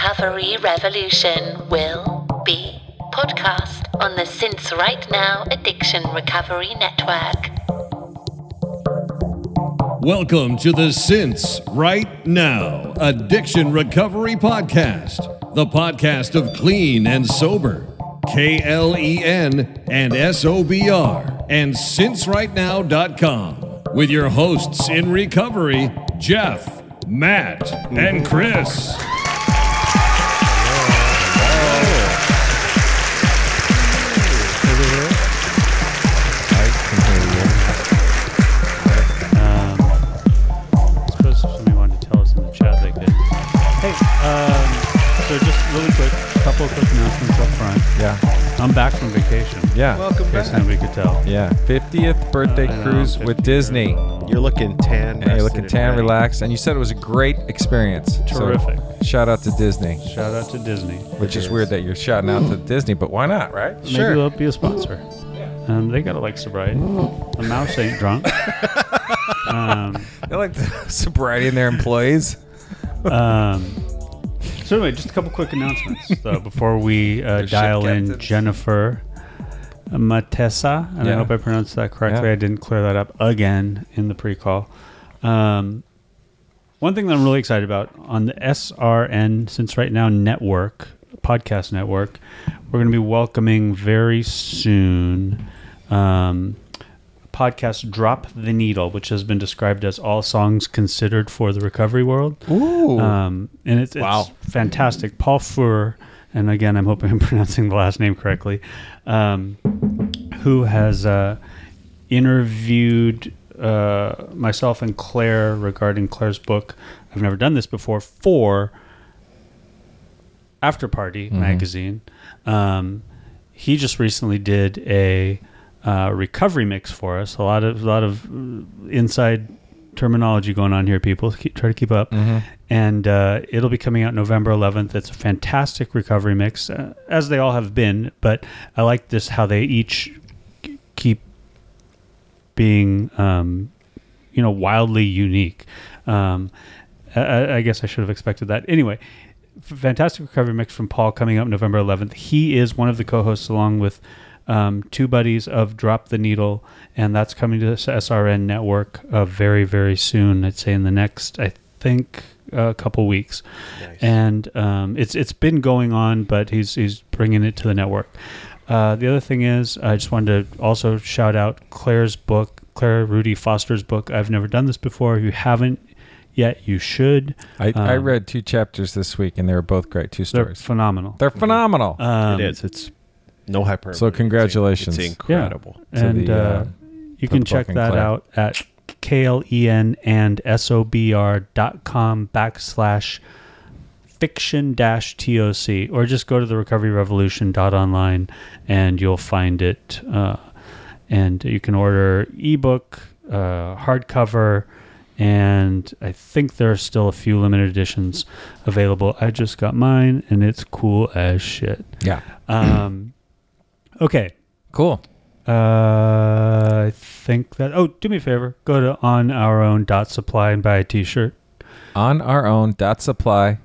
Recovery Revolution will be podcast on the Since Right Now Addiction Recovery Network. Welcome to the Since Right Now Addiction Recovery Podcast, the podcast of clean and sober, K L E N and S O B R, and sincerightnow.com with your hosts in recovery, Jeff, Matt, and Chris. Couple of quick announcements up front. Yeah. I'm back from vacation. Yeah. Welcome In case back. nobody could tell. Yeah. 50th birthday I know, cruise 50th with Disney. You're looking tan. And you're rested, looking and tan, ready. relaxed, and you said it was a great experience. So, Terrific. shout out to Disney, Shout out to Disney. which is weird that you're shouting out to Disney, but why not, right? Maybe Sure. they'll be a sponsor. Um, they gotta like sobriety. The mouse ain't drunk. um, They like the sobriety in their employees. um, so anyway, just a couple quick announcements though before we uh, ship dial in captains. Jennifer Matesa, and I Yeah. hope I pronounced that correctly. Yeah. I didn't clear that up again in the pre-call. Um, one thing that I'm really excited about on the SRN Since Right Now network, podcast network, we're going to be welcoming very soon um, podcast Drop the Needle, which has been described as all songs considered for the recovery world. Ooh. Um, and it's, it's fantastic. Paul Fuhr, and again, I'm hoping I'm pronouncing the last name correctly, um, who has uh, interviewed uh, myself and Claire regarding Claire's book. I've never done this before for After Party magazine. Um, he just recently did a uh, recovery mix for us. A lot of a lot of uh, inside terminology going on here. People keep, try to keep up, and uh, it'll be coming out November 11th. It's a fantastic recovery mix, uh, as they all have been. But I like this how they each keep being, um, you know, wildly unique. Um, I- I, I guess I should have expected that. Anyway, fantastic recovery mix from Paul coming up November 11th. He is one of the co-hosts along with um, two buddies of Drop the Needle, and that's coming to this SRN network uh, very, very soon. I'd say in the next, I think, a couple weeks. Nice. And um, it's it's been going on, but he's he's bringing it to the network. Uh, the other thing is, I just wanted to also shout out Claire's book, Claire Rudy Foster's book. I've never done this before. If you haven't yet, you should. I, I um, read two chapters this week, and they were both great. Two They're stories. phenomenal. They're phenomenal. Um, it is. It's no hyperbole. So congratulations. It's, incredible. to and the, uh, uh, you can check that Claire. out at KLEN and SOBR dot com backslash fiction dash TOC or just go to the recovery revolution dot online and you'll find it. Uh, and you can order ebook, uh, hardcover, and I think there are still a few limited editions available. I just got mine and it's cool as shit. yeah. Um, okay. Cool. Uh, I think that. Oh, do me a favor. Go to on our own dot supply and buy a T-shirt. On our own dot supply.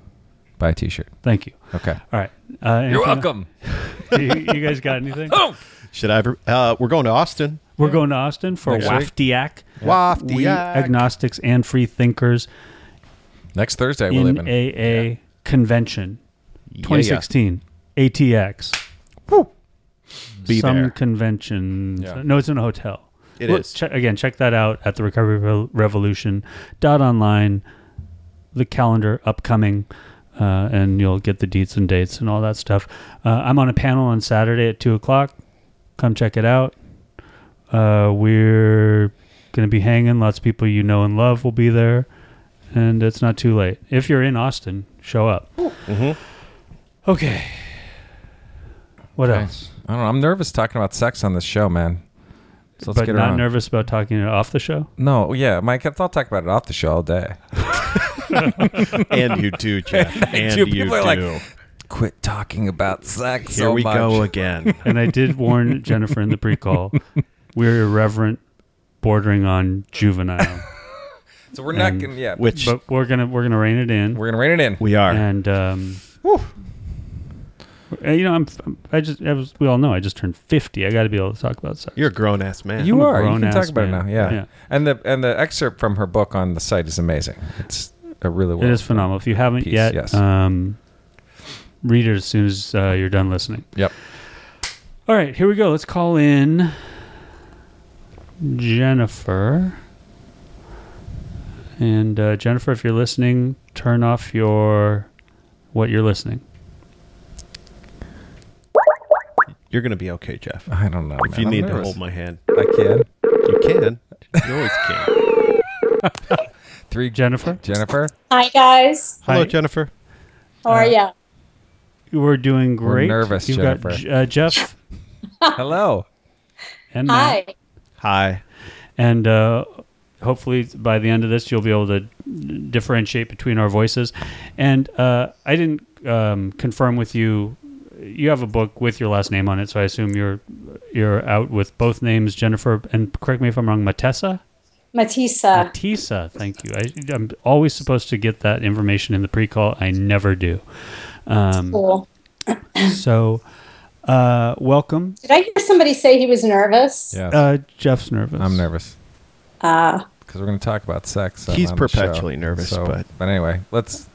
Buy a T-shirt. Thank you. Okay. All right. Uh, You're welcome. you, you guys got anything? oh! Should I ever? Uh, we're going to Austin. We're going to Austin for Next week. WAFDIAC. We agnostics and free thinkers Next Thursday we'll live in. NAA convention 2016 ATX. Be Some there. convention. Yeah. No, it's in a hotel. It Well, is. che- again, check that out at the Recovery Revolution dot online. The calendar upcoming, uh, and you'll get the deets and dates and all that stuff. Uh, I'm on a panel on Saturday at two o'clock. Come check it out. Uh, we're gonna be hanging. Lots of people you know and love will be there, and it's not too late. If you're in Austin, show up. Mhm. Okay. What Okay. else? I don't know. I'm nervous talking about sex on this show, man. So let's but get not around. nervous about talking it off the show. No, yeah, Mike. I'll talk about it off the show all day. and you do, Jeff. And do. you too. People are like. Quit talking about sex Here so we much. go again. and I did warn Jennifer in the pre-call. We're irreverent, bordering on juvenile, So we're not gonna. Yeah, Which but we're gonna we're gonna rein it in. we're gonna rein it in. we are. and um, You know, I'm, I just, I was, we all know I just turned 50. I got to be able to talk about sex. You're a grown ass man. You I'm are. You can talk about man. it now. Yeah. Yeah. And the and the excerpt from her book on the site is amazing. It's a really well. it is phenomenal. If you haven't piece, yet, yes. um, read it as soon as uh, you're done listening. Yep. All right, here we go. Let's call in Jennifer. And uh, Jennifer, if you're listening, turn off your what you're listening. You're gonna be okay, Jeff. I don't know. If man. you I'm need nervous. to hold my hand, I can. you can. You always can. Three. Jennifer, Jennifer. Hi guys, Hello, Hi. Jennifer. how are ya? we're doing We're great. nervous, You've Jennifer. got J- uh, Jeff Hello. and Matt. Hi. Hi. and uh, hopefully by the end of this you'll be able to differentiate between our voices and uh, i didn't um, confirm with you you have a book with your last name on it so i assume you're you're out with both names jennifer and correct me if i'm wrong matesa Matissa. matissa thank you I, i'm always supposed to get that information in the pre-call i never do um, Cool. so uh, welcome Did I hear somebody say he was nervous? Yes. uh, jeff's nervous I'm nervous Uh, because we're going to talk about sex. He's on the show. perpetually nervous, So- but- but anyway, let's.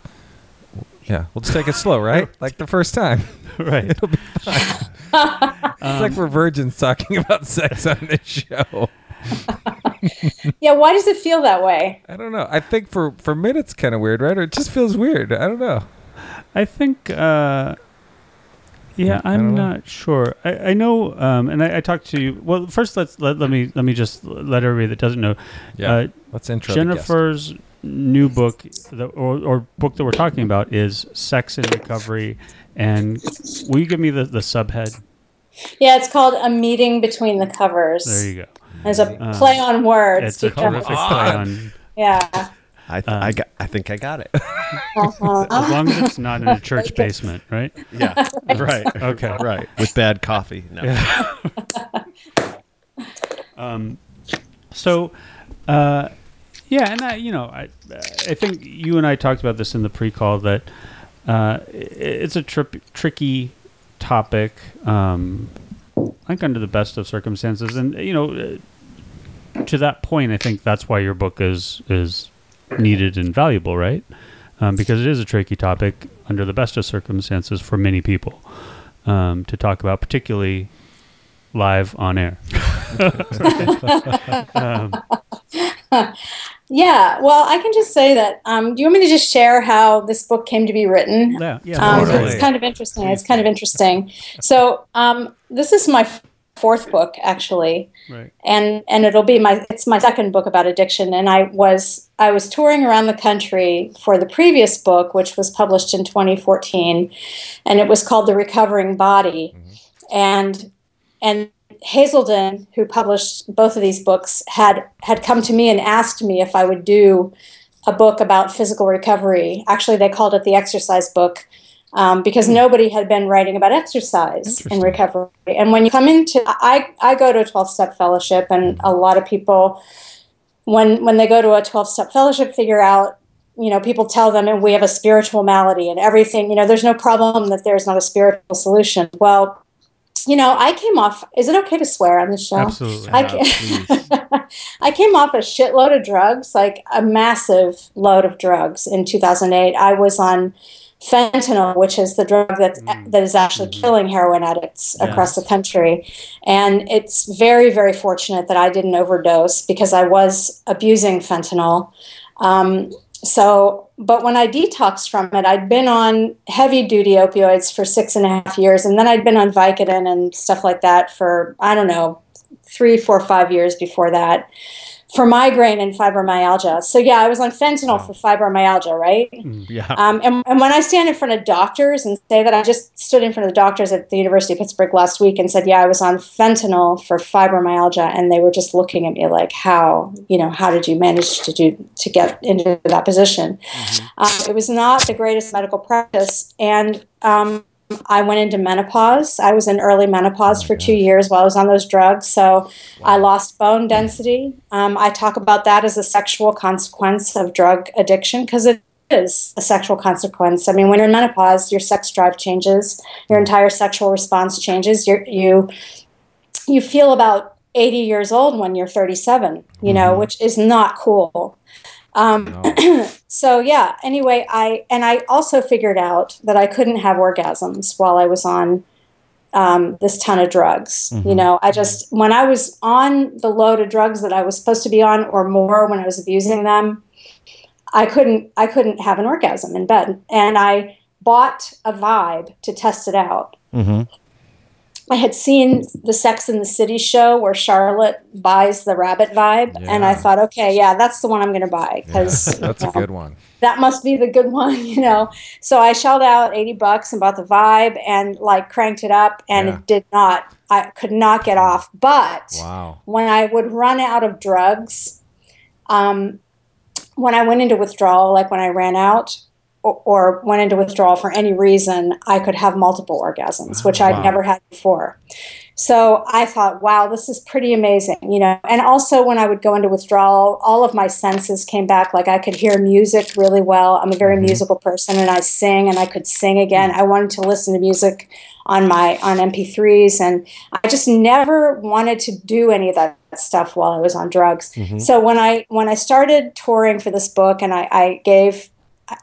Yeah, we'll just take it slow, right? like the first time. right It'll be fine. It's like we're virgins talking about sex on this show. yeah, why does it feel that way? I don't know. I think for for me it's kind of weird, right? Or it just feels weird. I don't know. I think, uh, yeah, I I'm don't know. sure. I, I know, um, and I, I talked to you. Well, first, let's let, let me let me just let everybody that doesn't know. Uh, Let's intro the guest. Jennifer's new book, the, or, or book that we're talking about, is "Sex in Recovery." And will you give me the the subhead? Yeah, it's called A Meeting Between the Covers. There you go. There's a play on words. It's a terrific play on. Yeah. I, th- I got. I think I got it. Uh-huh. As long as it's not in a church basement, right? yeah. Right. Okay. Right. With bad coffee. No. Um. So, uh, yeah, and I, you know, I, I think you and I talked about this in the pre-call that uh, it's a trip, tricky topic. Um, I think under the best of circumstances, and you know, uh, to that point, I think that's why your book is is needed and valuable, right? Um, because it is a tricky topic under the best of circumstances for many people um, to talk about, particularly live on air. Yeah, well, I can just say that. Um, do you want me to just share how this book came to be written? Yeah, yeah. Um, totally. It's kind of interesting. It's kind of interesting. So, um, this is my f- fourth book, actually, Right. and and it'll be my it's my second book about addiction. And I was I was touring around the country for the previous book, which was published in 2014, and it was called The Recovering Body, and and Hazelden, who published both of these books, had had come to me and asked me if I would do a book about physical recovery. Actually, they called it the exercise book um, because nobody had been writing about exercise and recovery. And when you come into, I I go to a twelve step fellowship, and a lot of people, when when they go to a twelve step fellowship, figure out. You know, people tell them, and we have a spiritual malady, and everything. You know, there's no problem that there's not a spiritual solution. Well, you know, I came off. Is it okay to swear on the show? Absolutely. I, ca- I came off a shitload of drugs, like a massive load of drugs in 2008. I was on fentanyl, which is the drug that that is actually killing heroin addicts across the country. And it's very, very fortunate that I didn't overdose because I was abusing fentanyl. Um, so, but when I detoxed from it, I'd been on heavy duty opioids for six and a half years, and then I'd been on Vicodin and stuff like that for, I don't know, three, four, five years before that for migraine and fibromyalgia. So, yeah, I was on fentanyl for fibromyalgia, right? Yeah. Um, and, and when I stand in front of doctors and say that I just stood in front of the doctors at the University of Pittsburgh last week and said, yeah, I was on fentanyl for fibromyalgia, and they were just looking at me like, how, you know, how did you manage to do to get into that position? Um, it was not the greatest medical practice, and um, I went into menopause. I was in early menopause for two years while I was on those drugs. So I lost bone density. Um, I talk about that as a sexual consequence of drug addiction because it is a sexual consequence. I mean, when you're in menopause, your sex drive changes, your entire sexual response changes. You're, you you feel about 80 years old when you're 37, you know, which is not cool. Um, so yeah. Anyway, I and I also figured out that I couldn't have orgasms while I was on um, this ton of drugs. You know, I just when I was on the load of drugs that I was supposed to be on, or more when I was abusing them, I couldn't I couldn't have an orgasm in bed, and I bought a Vibe to test it out. I had seen the Sex in the City show where Charlotte buys the rabbit vibe, and I thought, okay, yeah, that's the one I'm going to buy because That's a good one. that must be the good one, you know. So I shelled out 80 bucks and bought the vibe and like cranked it up, and Yeah. it did not, I could not get off. But Wow. when I would run out of drugs, um, when I went into withdrawal, like when I ran out or, or went into withdrawal for any reason, I could have multiple orgasms, which I'd never had before. So I thought, wow, this is pretty amazing, you know. And also, when I would go into withdrawal, all of my senses came back. Like I could hear music really well. I'm a very mm-hmm. musical person, and I sing, and I could sing again. Mm. I wanted to listen to music on my on MP3s, and I just never wanted to do any of that stuff while I was on drugs. Mm-hmm. So when I when I started touring for this book, and I, I gave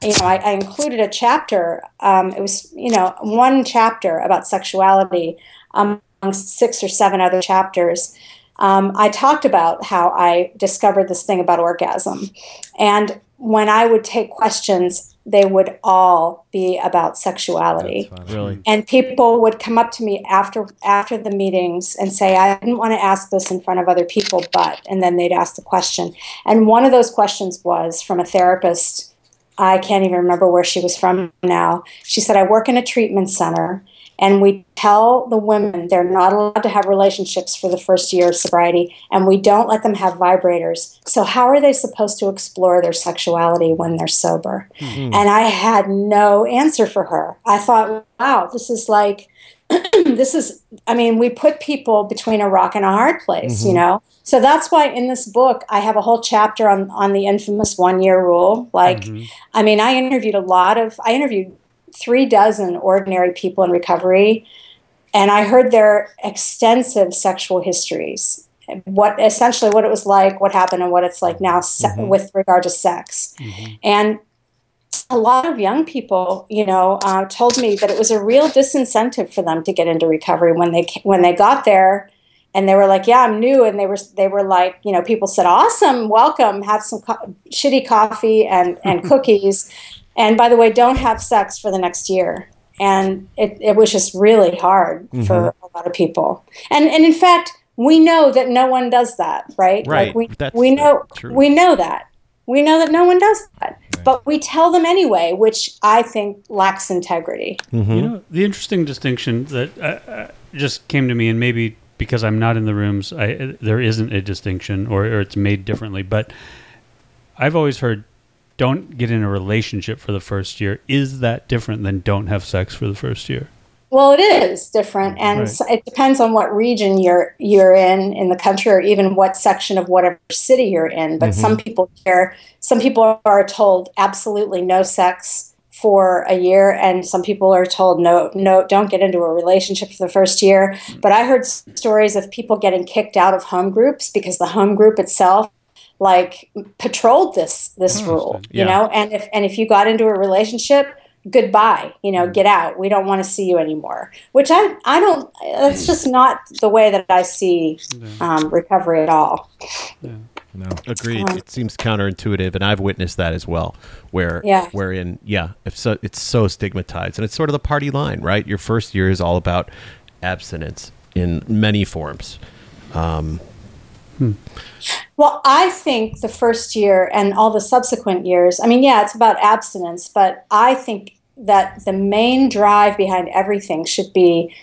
you know, I, I included a chapter. Um, it was, you know, one chapter about sexuality um, among six or seven other chapters. Um, I talked about how I discovered this thing about orgasm. And when I would take questions, they would all be about sexuality Really? and people would come up to me after after the meetings and say i didn't want to ask this in front of other people but and then they'd ask the question and one of those questions was from a therapist i can't even remember where she was from now. She said i work in a treatment center and we tell the women they're not allowed to have relationships for the first year of sobriety and we don't let them have vibrators. So how are they supposed to explore their sexuality when they're sober? Mm-hmm. And i had no answer for her. I thought wow this is like this is i mean we put people between a rock and a hard place you mm-hmm. know? So that's why in this book i have a whole chapter on on the infamous one year rule. Like mm-hmm. i mean i interviewed a lot of i interviewed three dozen ordinary people in recovery and i heard their extensive sexual histories what essentially what it was like what happened and what it's like now se- mm-hmm. with regard to sex. And a lot of young people, you know, uh, told me that it was a real disincentive for them to get into recovery when they when they got there, and they were like, "Yeah, I'm new," and they were they were like, you know, people said, "Awesome, welcome, have some co- shitty coffee and and cookies," and by the way, don't have sex for the next year. And it, it was just really hard for a lot of people. And and in fact, we know that no one does that, right? Right. Like we That's we know truth. we know that. We know that no one does that. But we tell them anyway, which I think lacks integrity. You know, the interesting distinction that uh, uh, just came to me, and maybe because I'm not in the rooms, I, uh, there isn't a distinction, or, or it's made differently. But I've always heard, "Don't get in a relationship for the first year." Is that different than don't have sex for the first year? Well, it is different, and Right. s it depends on what region you're you're in in the country, or even what section of whatever city you're in. But some people here, some people are told absolutely no sex for a year, and some people are told no, no, don't get into a relationship for the first year. But I heard stories of people getting kicked out of home groups because the home group itself like patrolled this this hmm, rule you know? And if and if you got into a relationship goodbye you know hmm. get out. We don't want to see you anymore which i i don't that's hmm. just not the way that i see um, recovery at all No. Agreed. Um, it seems counterintuitive, and I've witnessed that as well. Where, Yeah. wherein, yeah, if so, it's so stigmatized, and it's sort of the party line, right? Your first year is all about abstinence in many forms. Well, I think the first year and all the subsequent years, I mean, yeah, it's about abstinence, but I think that the main drive behind everything should be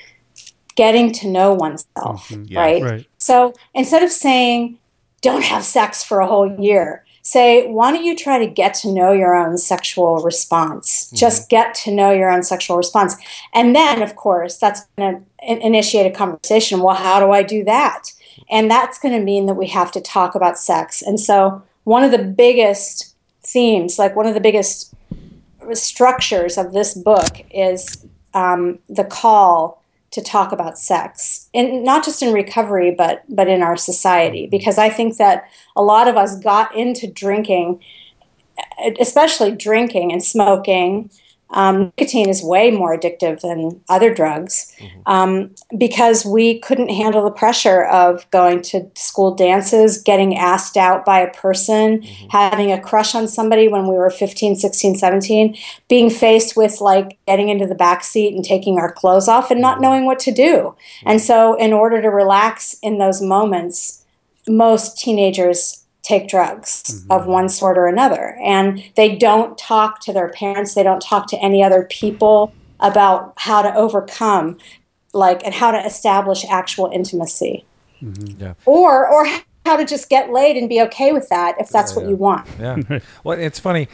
getting to know oneself, Yeah. right? Right. So instead of saying, don't have sex for a whole year, say, why don't you try to get to know your own sexual response? Just get to know your own sexual response. And then, of course, that's going to initiate a conversation. Well, how do I do that? And that's going to mean that we have to talk about sex. And so, one of the biggest themes, like one of the biggest structures of this book is um, the call to talk about sex, and not just in recovery, but but in our society. Mm-hmm. Because I think that a lot of us got into drinking, especially drinking and smoking. Um, nicotine is way more addictive than other drugs um, because we couldn't handle the pressure of going to school dances, getting asked out by a person, having a crush on somebody when we were 15, 16, 17, being faced with like getting into the back seat and taking our clothes off and not knowing what to do. And so, in order to relax in those moments, most teenagers take drugs of one sort or another. And they don't talk to their parents, they don't talk to any other people about how to overcome like and how to establish actual intimacy. Yeah. Or or how to just get laid and be okay with that if that's what you want. Yeah. well, it's funny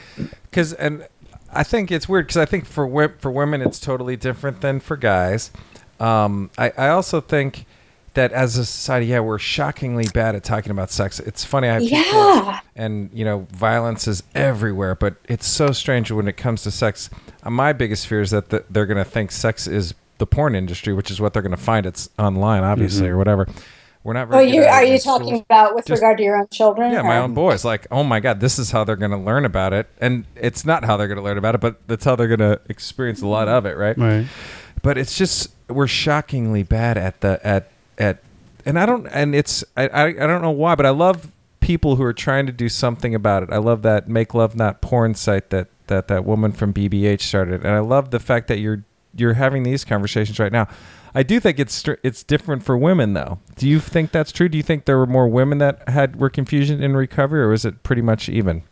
because, and I think it's weird because I think for for women it's totally different than for guys. Um, I, I also think that as a society, yeah, we're shockingly bad at talking about sex. It's funny. I have people, Yeah. and you know, violence is everywhere, but it's so strange when it comes to sex. Uh, my biggest fear is that the, they're going to think sex is the porn industry, which is what they're going to find. It's online, obviously, or whatever. We're not. Oh, you are in you schools. talking about with Just- regard to your own children? Yeah, my own boys. Like, oh my God, this is how they're going to learn about it. And it's not how they're going to learn about it, but that's how they're going to experience a lot of it, right? Right. But it's just we're shockingly bad at the at at, and I don't and it's I I, I don't know why, but I love people who are trying to do something about it. I love that make love not porn site that that that woman from BBH started, and I love the fact that you're you're having these conversations right now. I do think it's it's different for women though. Do you think that's true? Do you think there were more women that had were confusion in recovery, or was it pretty much even?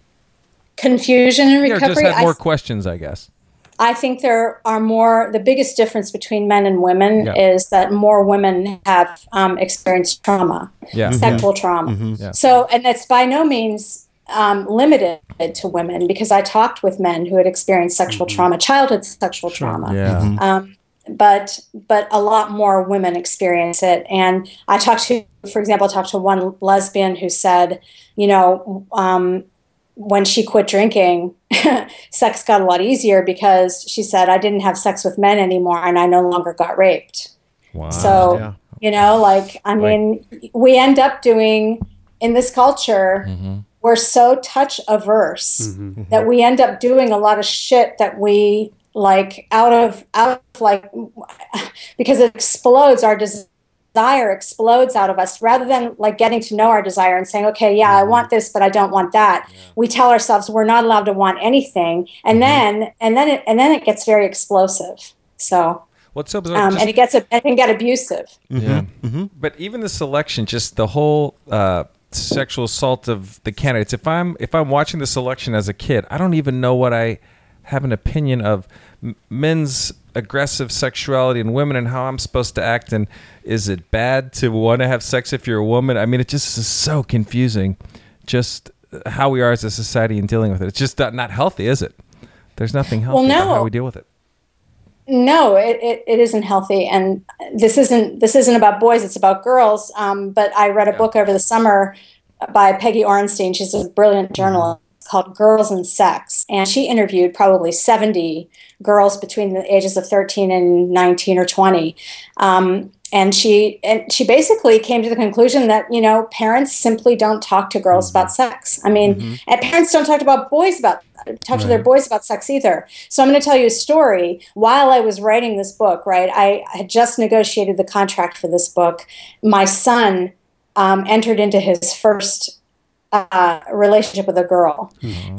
Confusion in Yeah, or just recovery. had I more questions, I guess. I think there are more. The biggest difference between men and women Yeah. is that more women have um, experienced trauma, Yeah. sexual trauma. Yeah. So, and that's by no means um, limited to women because I talked with men who had experienced sexual trauma, childhood sexual trauma. Yeah. Um, but but a lot more women experience it. And I talked to, for example, I talked to one lesbian who said, you know, um, when she quit drinking, sex got a lot easier because she said, I didn't have sex with men anymore and I no longer got raped. Wow. So, yeah. you know, like, I mean, we end up doing in this culture, Mm-hmm. we're so touch averse that we end up doing a lot of shit that we like out of, out of like, because it explodes our desire explodes out of us rather than like getting to know our desire and saying okay yeah i want this but i don't want that. We tell ourselves we're not allowed to want anything and then and then it and then it gets very explosive. So What's so bizarre? um, just- and it gets it can get abusive. Yeah. But even the selection, just the whole uh, sexual assault of the candidates. If I'm if I'm watching the selection as a kid, I don't even know what I have an opinion of. Men's aggressive sexuality and women and how I'm supposed to act. And is it bad to want to have sex if you're a woman? I mean, it just is so confusing. Just how we are as a society in dealing with it. It's just not, not healthy, is it? There's nothing healthy well, no. how we deal with it. no it, it, it isn't healthy and this isn't this isn't about boys it's about girls um, but i read a book over the summer by peggy orenstein she's a brilliant journalist called girls and sex and she interviewed probably 70 girls between the ages of 13 and 19 or 20 um, and she and she basically came to the conclusion that you know parents simply don't talk to girls about sex. I mean and parents don't talk about boys about talk to their boys about sex either. So i'm going to tell you a story. While i was writing this book right i had just negotiated the contract for this book. My son um, entered into his first uh, relationship with a girl.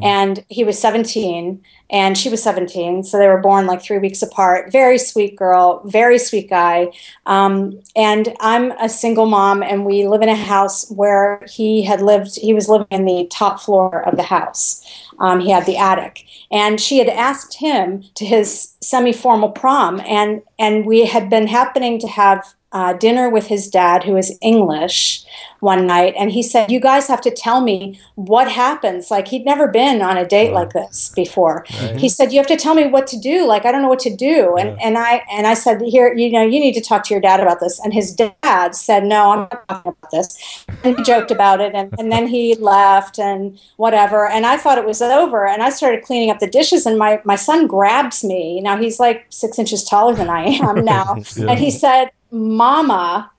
And he was 17 and she was 17. So they were born like three weeks apart. Very sweet girl, very sweet guy. Um, and I'm a single mom and we live in a house where he had lived, he was living in the top floor of the house. Um, he had the attic. And she had asked him to his semi formal prom. And, and we had been happening to have uh, dinner with his dad, who is English, one night, and he said, "You guys have to tell me what happens." Like he'd never been on a date like this before. He said, "You have to tell me what to do. Like I don't know what to do." And and I and I said, "Here, you know, you need to talk to your dad about this." And his dad said, "No, I'm not talking about this." And he joked about it, and, and then he left and whatever. And I thought it was over, and I started cleaning up the dishes, and my my son grabs me. Now he's like six inches taller than I am now, and he said, "Mama."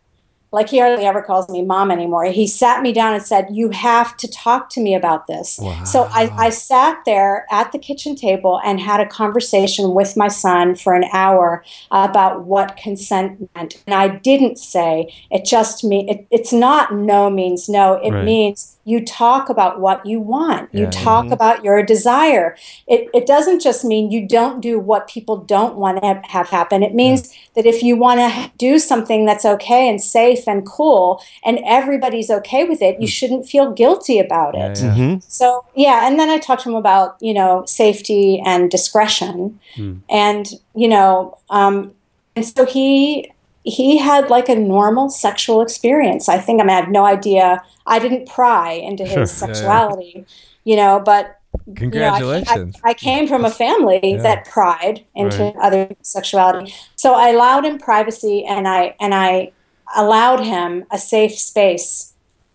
like he hardly ever calls me mom anymore. He sat me down and said, "You have to talk to me about this." So I, I sat there at the kitchen table and had a conversation with my son for an hour about what consent meant. And I didn't say it just mean it, it's not no means no. It Right. means you talk about what you want. You Yeah. talk mm-hmm. about your desire. It, it doesn't just mean you don't do what people don't want to have, happen. It means mm. that if you want to do something that's okay and safe and cool and everybody's okay with it, you mm. shouldn't feel guilty about Yeah, it. yeah. Mm-hmm. So, yeah, and then I talked to him about, you know, safety and discretion. Mm. And, you know, um, and so he he had like a normal sexual experience. I think I, mean, I have no idea. I didn't pry into his sexuality, you know, but you know, I- Congratulations. I, I, came from a family Yeah. that pried into Right. other sexuality. So I allowed him privacy and I and I allowed him a safe space.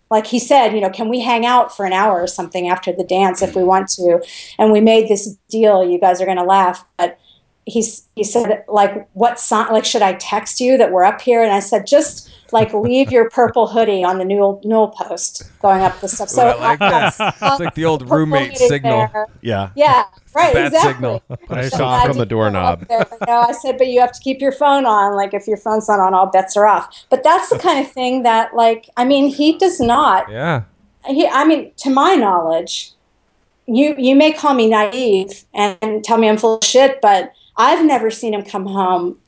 Like he said, you know, can we hang out for an hour or something after the dance if we want to? And we made this deal. You guys are going to laugh, but he's he said like what sign like should I text you that we're up here? And I said just like leave your purple hoodie on the newel newel post going up the stuff. So I like that. It's like the old roommate signal. there. Yeah. Yeah, right. Bat exactly. signal. Put a So sock on the doorknob. put it there, but no, I said, but you have to keep your phone on. Like if your phone's not on, all bets are off. But that's the kind of thing that, like, I mean, he does not. Yeah. He, I mean, to my knowledge, you you may call me naive and tell me I'm full of shit, but I've never seen him come home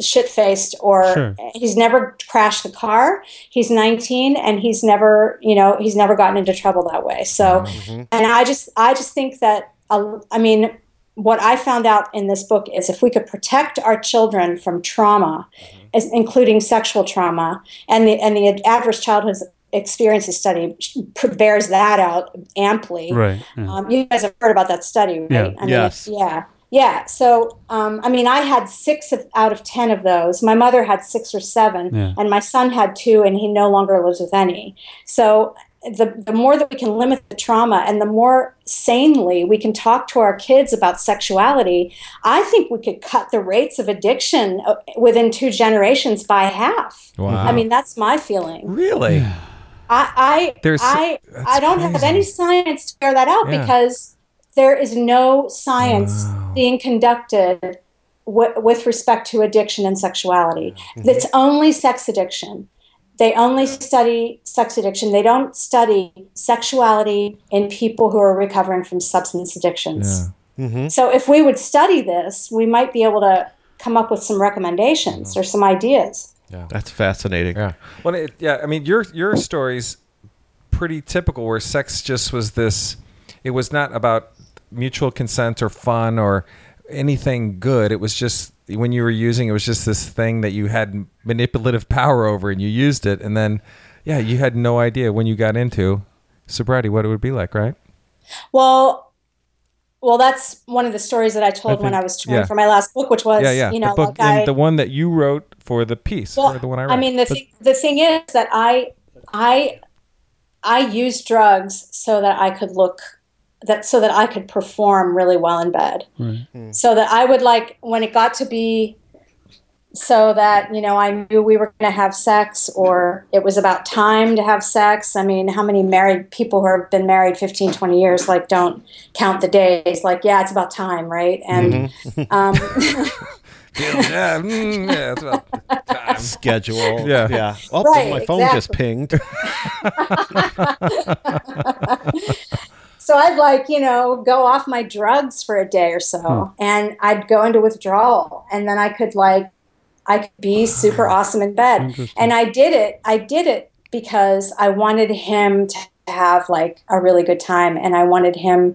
shit faced or Sure. he's never crashed the car. He's 19 and he's never, you know, he's never gotten into trouble that way. So, and I just, I just think that, uh, I mean, what I found out in this book is if we could protect our children from trauma, as, including sexual trauma, and the and the adverse childhood experiences study bears that out amply. Right. yeah. Um, you guys have heard about that study, right? Yeah. I mean, Yes. Yeah. Yeah. So, um, I mean, I had six of, out of 10 of those. My mother had six or seven, Yeah. and my son had two, and he no longer lives with any. So, the, the more that we can limit the trauma and the more sanely we can talk to our kids about sexuality, I think we could cut the rates of addiction uh, within two generations by half. Wow. I mean, that's my feeling. really? I I There's- I, I don't have any science to bear that out Yeah. because there is no science being conducted w- with respect to addiction and sexuality. Mm-hmm. It's only sex addiction. They only study sex addiction. They don't study sexuality in people who are recovering from substance addictions. So if we would study this, we might be able to come up with some recommendations or some ideas. Yeah. That's fascinating. Yeah. Well, it, yeah. I mean, your your story's pretty typical, where sex just was this. It was not about mutual consent or fun or anything good. It was just when you were using, it was just this thing that you had manipulative power over, and you used it, and then, yeah, you had no idea when you got into sobriety what it would be like, right? Well, well, that's one of the stories that I told when think- I was touring yeah. for my last book, which was, yeah, yeah. you know, the book, like I, the one that you wrote for the piece, well, or the one I wrote. I mean, the thing, the thing is that I, I, I used drugs so that I could look that so that I could perform really well in bed. So that I would like when it got to be so that you know I knew we were going to have sex or it was about time to have sex. I mean, how many married people who have been married 15, 20 years like don't count the days like yeah, it's about time, right? And um yeah, mm, yeah, it's about time. Schedule. Yeah. Yeah. Oh, Right, my phone just pinged. So I'd like, you know, go off my drugs for a day or so hmm. and I'd go into withdrawal and then I could like I could be super awesome in bed. And I did it. I did it because I wanted him to have like a really good time and I wanted him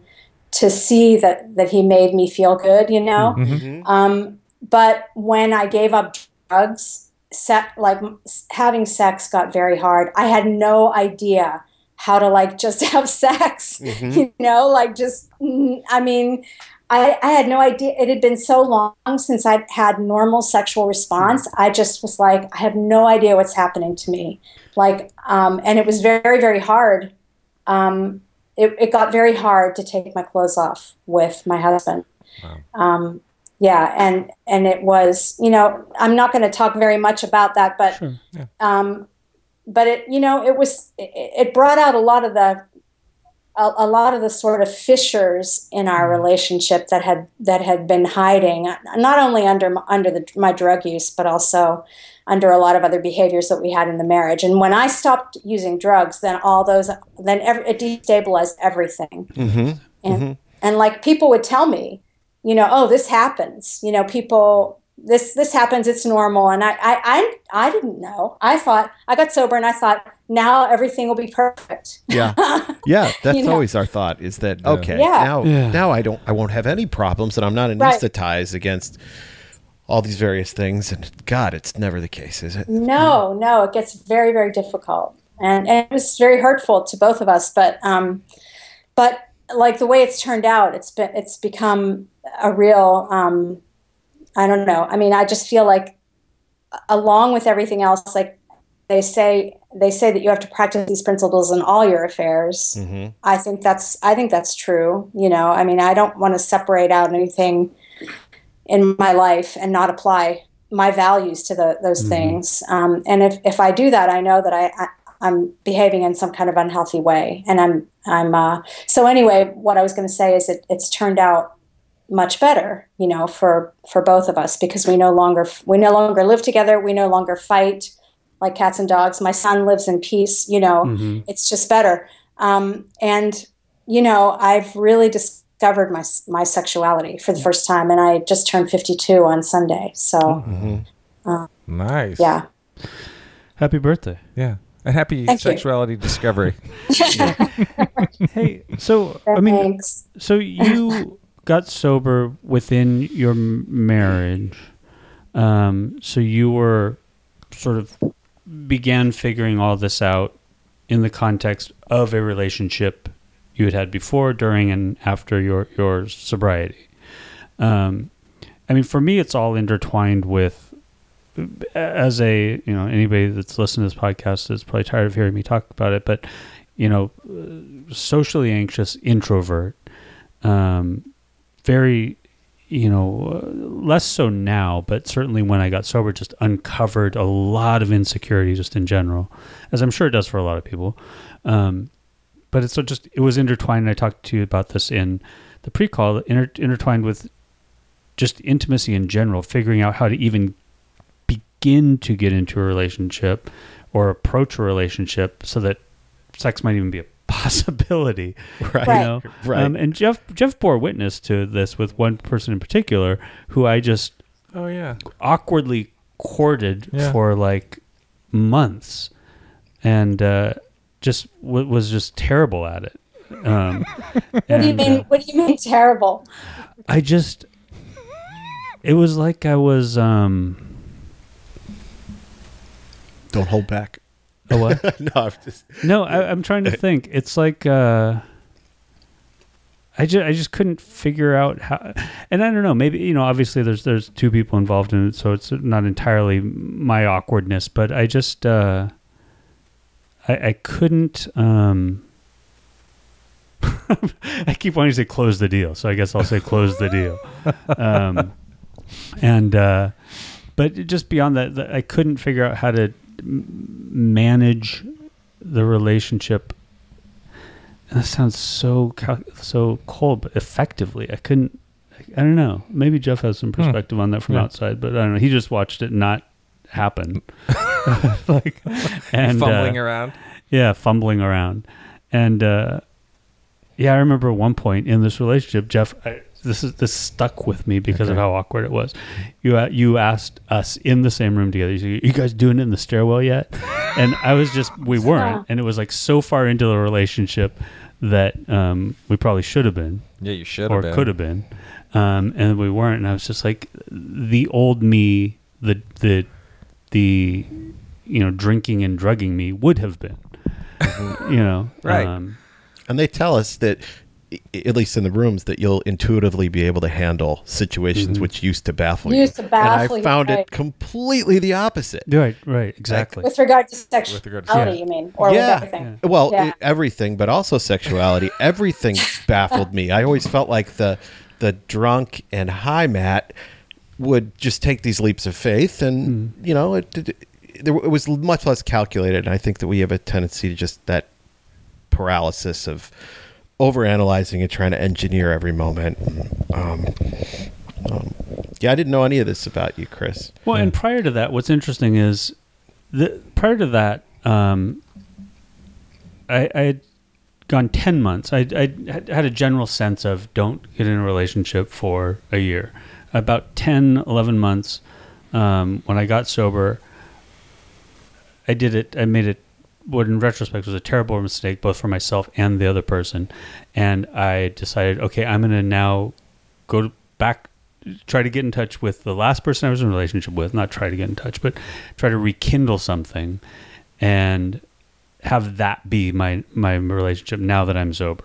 to see that that he made me feel good, you know. Mm-hmm. Mm-hmm. Um, but when I gave up drugs, se- like having sex got very hard. I had no idea how to like just have sex, you know, like just, mm, I mean, I, I had no idea. It had been so long since I'd had normal sexual response. I just was like, I have no idea what's happening to me. Like, um, and it was very, very hard. Um, it, it got very hard to take my clothes off with my husband. Um, yeah, and and it was, you know, I'm not going to talk very much about that, but um, but it, you know, it was it, it brought out a lot of the a, a lot of the sort of fissures in our mm-hmm. relationship that had that had been hiding, uh, not only under under the, my drug use, but also under a lot of other behaviors that we had in the marriage. And when I stopped using drugs, then all those then every, it destabilized everything. Mm-hmm. And mm-hmm. and like people would tell me, you know, oh, this happens. You know, people this this happens. It's normal. And I I I, I didn't know. I thought I got sober and I thought now everything will be perfect. Yeah. Yeah, that's You know. always our thought is that okay, Yeah. now Yeah. now I don't I won't have any problems and I'm not Right. anesthetized against all these various things and god, it's never the case, is it? No, no, it gets very, very difficult, and, and it was very hurtful to both of us. But, um, but like the way it's turned out, it's been it's become a real. Um, I don't know. I mean, I just feel like, along with everything else, like they say, they say that you have to practice these principles in all your affairs. I think that's I think that's true. You know, I mean, I don't want to separate out anything in my life and not apply my values to the, those things. Um, and if, if I do that, I know that I, I I'm behaving in some kind of unhealthy way. And I'm I'm uh, so anyway. What I was going to say is it, it's turned out much better, you know, for for both of us because we no longer we no longer live together. We no longer fight like cats and dogs. My son lives in peace. You know, mm-hmm. it's just better. Um, and you know, I've really discovered my my sexuality for the first time, and I just turned 52 on Sunday. So mm-hmm. uh, Nice. yeah, Happy birthday. Yeah. A happy Thank you. sexuality discovery. Hey, so I mean, so you got sober within your marriage. Um, so you were sort of began figuring all this out in the context of a relationship you had had before, during, and after your your sobriety. Um, I mean, for me, it's all intertwined with as a you know anybody that's listening to this podcast is probably tired of hearing me talk about it, but you know, uh, socially anxious introvert, um, very you know less so now, but certainly when I got sober, just uncovered a lot of insecurity just in general, as I'm sure it does for a lot of people. Um, but it's so just it was intertwined. I talked to you about this in the pre-call, inter- intertwined with just intimacy in general, figuring out how to even begin to get into a relationship or approach a relationship so that sex might even be a possibility. Right. You know? Right. Um, and Jeff Jeff bore witness to this with one person in particular who I just Oh yeah. awkwardly courted Yeah. for like months and uh, just w- was just terrible at it. Um, What do you mean? uh, what do you mean terrible? I just it was like I was um Don't hold back. A what? no, I'm just No, I, I'm trying to think. It's like uh, I just I just couldn't figure out how, and I don't know. Maybe you know, obviously there's there's two people involved in it, so it's not entirely my awkwardness, but I just uh, I I couldn't. Um, I keep wanting to say close the deal, so I guess I'll say close the deal. Um, and uh, but just beyond that, I couldn't figure out how to manage the relationship. And that sounds so so cold, but effectively, I couldn't. I don't know. Maybe Jeff has some perspective on that from Yeah. outside, but I don't know. He just watched it not happen, like and Fumbling uh, around. yeah, fumbling around, and uh, yeah, I remember at one point in this relationship, Jeff. I, this is this stuck with me because of how awkward it was. You a- you asked us in the same room together. You said, "You guys doing it in the stairwell yet?" And I was just, we weren't, and it was like so far into the relationship that um, we probably should have been Yeah, you should or could have been, um, and we weren't. And I was just like, the old me, the the the you know drinking and drugging me would have been. you know, Right. Um, And they tell us that, i- at least in the rooms, that you'll intuitively be able to handle situations mm-hmm. which used to baffle Used to you. baffle and I found right. it completely the opposite. right, right, exactly. with regard to regard to- sexuality, Yeah. you mean, or Yeah. with everything? Well, Yeah. i- everything, but also sexuality. everything baffled me. I always felt like the the drunk and high Matt would just take these leaps of faith, and hmm. you know, it, it, there, it was much less calculated. And I think that we have a tendency to just that paralysis of overanalyzing and trying to engineer every moment. Um, um, yeah, I didn't know any of this about you, Chris. Well, and prior to that, what's interesting is the prior to that, um, I, I had gone ten months. I, I had had a general sense of don't get in a relationship for a year. About 10, 11 months um, when I got sober, I did it. I made it. What in retrospect was a terrible mistake, both for myself and the other person. And I decided, okay, I'm going to now go to- back, try to get in touch with the last person I was in a relationship with. Not try to get in touch, but try to rekindle something, and have that be my my relationship now that I'm sober.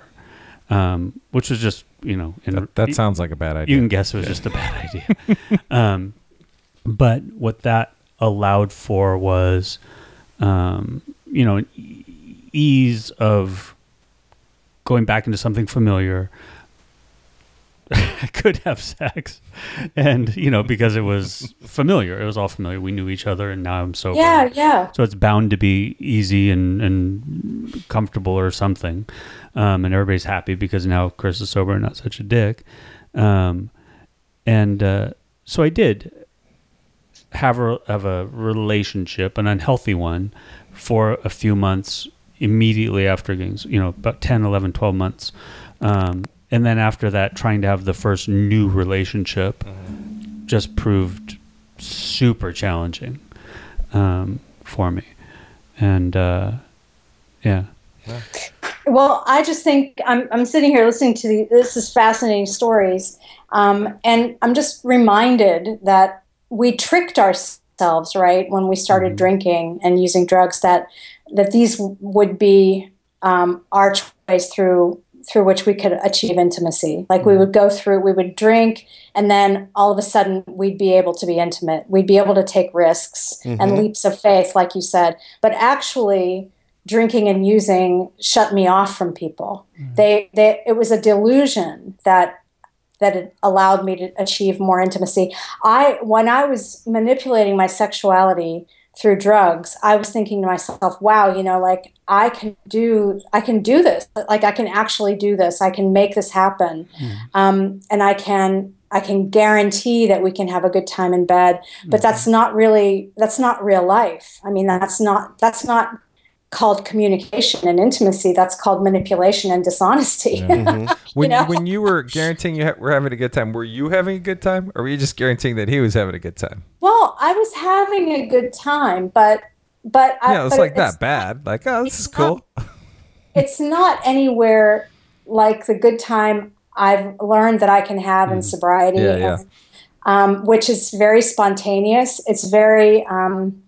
Um, which was just you know, in, That, that sounds like a bad idea. you can guess it was just a bad idea. um, but what that allowed for was, um, you know, ease of going back into something familiar. I could have sex, and you know, because it was familiar, it was all familiar. We knew each other, and now I'm sober. Yeah, yeah. So it's bound to be easy and, and comfortable or something. Um, and everybody's happy because now Chris is sober and not such a dick. Um, and uh, so I did have a, have a relationship, an unhealthy one, for a few months immediately after getting, you know, about 10, 11, 12 months. Um, and then after that, trying to have the first new relationship just proved super challenging um, for me. And uh, yeah. Well, I just think I'm, I'm sitting here listening to the, this is fascinating stories, um, and I'm just reminded that we tricked ourselves, right, when we started mm-hmm. drinking and using drugs, that that these would be um, our choice through through which we could achieve intimacy. Like we mm-hmm. would go through, we would drink, and then all of a sudden we'd be able to be intimate. We'd be able to take risks and mm-hmm. leaps of faith, like you said. But actually, drinking and using shut me off from people. They, they, it was a delusion that that it allowed me to achieve more intimacy. I, when I was manipulating my sexuality through drugs, I was thinking to myself, "Wow, you know, like I can do, I can do this. Like I can actually do this. I can make this happen, um, and I can." I can guarantee that we can have a good time in bed, but that's not really that's not real life. I mean, that's not that's not called communication and intimacy. That's called manipulation and dishonesty. When know? you, when you were guaranteeing you ha- were having a good time, were you having a good time, or were you just guaranteeing that he was having a good time? well, I was having a good time, but but I, Yeah, it's but like that bad. Like, oh, this is it's not- cool. It's not anywhere like the good time I've learned that I can have in sobriety. Yeah, yeah. and, um, which is very spontaneous. It's very. Um,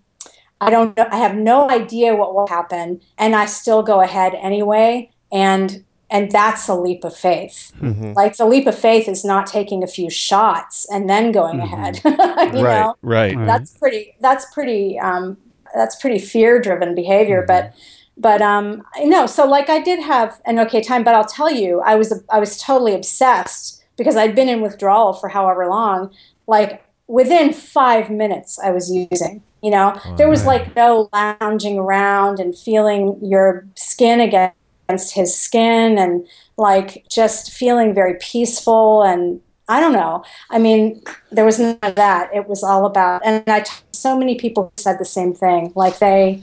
I don't know. I have no idea what will happen, and I still go ahead anyway. And and that's a leap of faith. Like the leap of faith is not taking a few shots and then going ahead. you right, know, right. Right. that's pretty. That's pretty. Um, that's pretty fear-driven behavior. But but um, no. So like I did have an okay time, but I'll tell you, I was I was totally obsessed because I'd been in withdrawal for however long. Like within five minutes, I was using. You know, there was like no lounging around and feeling your skin against his skin and like just feeling very peaceful and I don't know. I mean, there was none of that. It was all about, and I talked so many people said the same thing. Like they,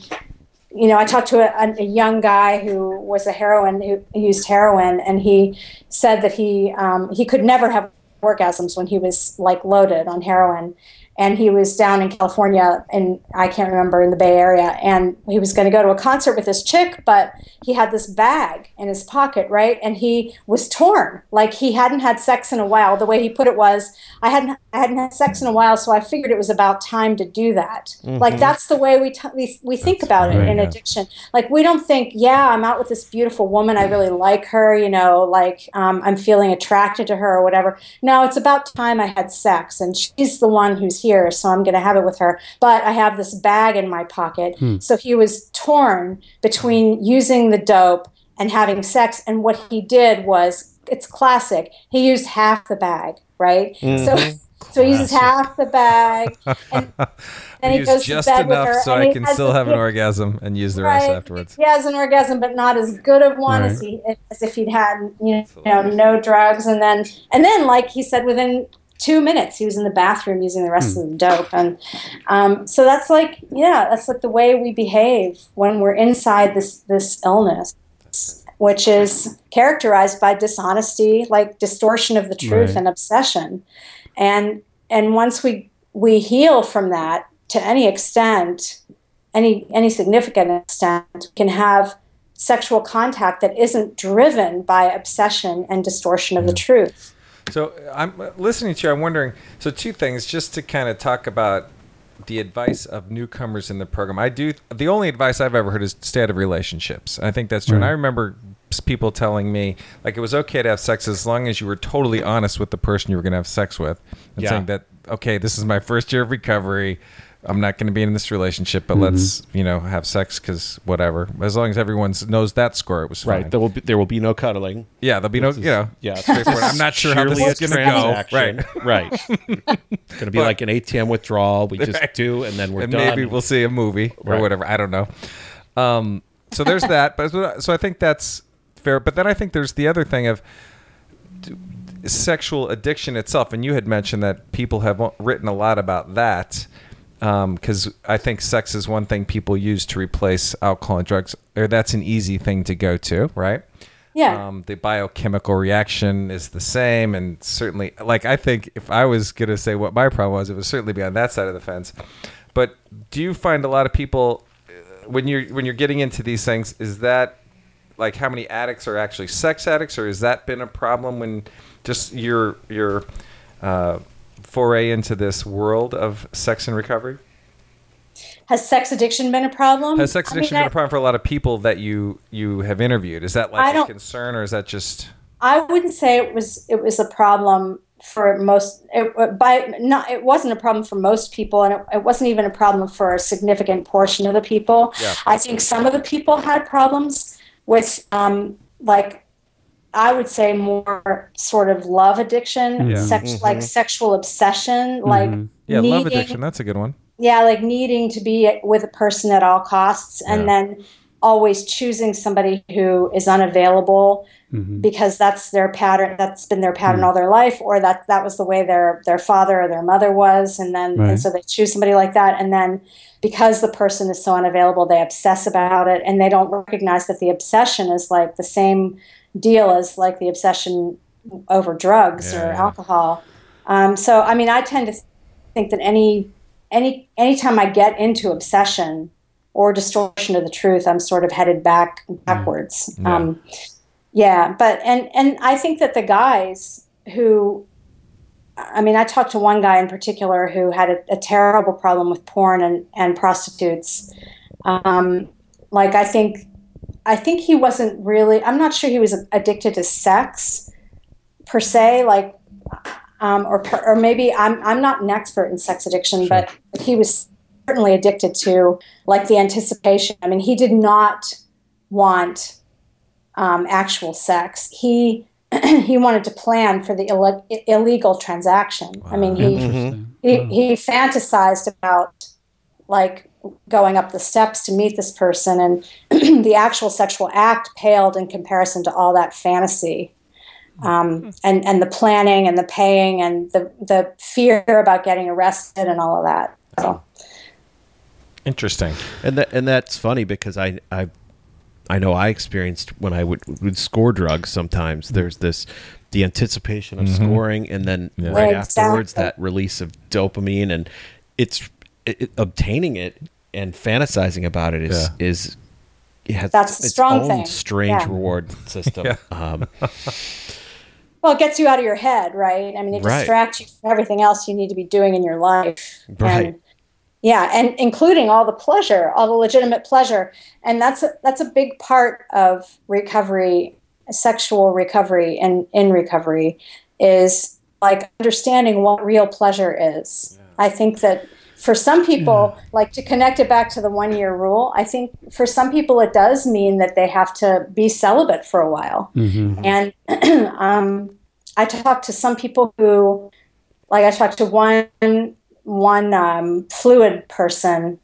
you know, I talked to a, a young guy who was a heroin who used heroin, and he said that he um, he could never have orgasms when he was like loaded on heroin, and he was down in California and I can't remember in the Bay Area. And he was going to go to a concert with this chick but he had this bag in his pocket right? And he was torn. Like he hadn't had sex in a while. The way he put it was I hadn't I hadn't had sex in a while so I figured it was about time to do that. Like that's the way we t- we, we think about it in yeah. addiction. Like we don't think yeah I'm out with this beautiful woman. I really like her you know like um, I'm feeling attracted to her or whatever. No it's about time I had sex. And she's the one who's here so I'm going to have it with her. But I have this bag in my pocket. Hmm. So he was torn between using the dope and having sex and what he did was it's classic he used half the bag right? So mm-hmm. so he uses half the bag and then he goes just to bed with enough her so I can still have an orgasm and use the rest afterwards. he has an orgasm, but not as good of one as he as if he'd had you know no drugs, and then and then like he said, within two minutes he was in the bathroom using the rest of the dope, and um, so that's like yeah, that's like the way we behave when we're inside this this illness. Which is characterized by dishonesty, like distortion of the truth Right. and obsession, and and once we we heal from that to any extent, any any significant extent can have sexual contact that isn't driven by obsession and distortion of the truth. So I'm uh, listening to you. I'm wondering. So two things, just to kind of talk about the advice of newcomers in the program. I do. The only advice I've ever heard is stay out of relationships. I think that's true. And I remember people telling me like it was okay to have sex as long as you were totally honest with the person you were going to have sex with, and Yeah. saying that okay, this is my first year of recovery. I'm not going to be in this relationship, but let's you know have sex because whatever. As long as everyone knows that score, it was fine. Right. There will be there will be no cuddling. yeah, there'll be no. You know. Yeah. I'm not sure how this is going to go. Right. Right. Going to be But- like an ATM withdrawal. We just Right. do, and then we're and done. maybe we'll see a movie or Right. whatever. I don't know. Um, so there's that. But so I think that's fair. But then I think there's the other thing of sexual addiction itself. And you had mentioned that people have written a lot about that. Because I think sex is one thing people use to replace alcohol and drugs, or that's an easy thing to go to, right? Yeah. Um, the biochemical reaction is the same, and certainly, like I think, if I was gonna say what my problem was, it would certainly be on that side of the fence. But do you find a lot of people uh, when you're when you're getting into these things? Is that like how many addicts are actually sex addicts, or has that been a problem when just your your uh, foray into this world of sex and recovery? Has sex addiction been a problem? Has sex I mean, addiction been I- a problem for a lot of people that you you have interviewed? Is that like a concern, or is that just I wouldn't say it was it was a problem for most. It, by not, it wasn't a problem for most people, and it, it wasn't even a problem for a significant portion of the people. Yeah. I think some of the people had problems with, um, like, I would say more sort of love addiction, Yeah. sex, like sexual obsession, like Mhm. yeah love addiction? That's a good one. yeah like needing to be with a person at all costs and Yeah. then always choosing somebody who is unavailable Mhm. because that's their pattern that's been their pattern all their life or that that was the way their their father or their mother was and then Right. and so they choose somebody like that and then because the person is so unavailable they obsess about it and they don't recognize that the obsession is like the same deal as like the obsession over drugs Yeah, or yeah. alcohol um, so i mean i tend to think that any any anytime I get into obsession or distortion of the truth, I'm sort of headed back backwards. Yeah. Um, yeah, but and and I think that the guys who, I mean, I talked to one guy in particular who had a, a terrible problem with porn and and prostitutes. Um, like I think, I think he wasn't really. I'm not sure he was addicted to sex per se. Like um, or or maybe I'm I'm not an expert in sex addiction, but he was certainly addicted to like the anticipation. I mean, he did not want um, actual sex. He he wanted to plan for the Ill- illegal transaction. I mean, he Interesting. he, he fantasized about like going up the steps to meet this person and the actual sexual act paled in comparison to all that fantasy hmm. um, and and the planning and the paying and the the fear about getting arrested and all of that so Interesting. And that and that's funny because I I I know I experienced when I would, would score drugs. Sometimes hmm. there's this the anticipation of mm-hmm. scoring, and then Yeah. right Exactly. afterwards that release of dopamine, and it's it, it- obtaining it and fantasizing about it is Yeah. is it has That's the its strong own thing. strange Yeah. reward system. Yeah. Um, Well, it gets you out of your head, right? I mean, it Right. distracts you from everything else you need to be doing in your life. Right. And, yeah, and including all the pleasure, all the legitimate pleasure, and that's a, that's a big part of recovery, sexual recovery, and in recovery, is like understanding what real pleasure is. I think that for some people, like to connect it back to the one year rule, I think for some people it does mean that they have to be celibate for a while. And um, I talked to some people who, like, I talked to one one um, fluid person,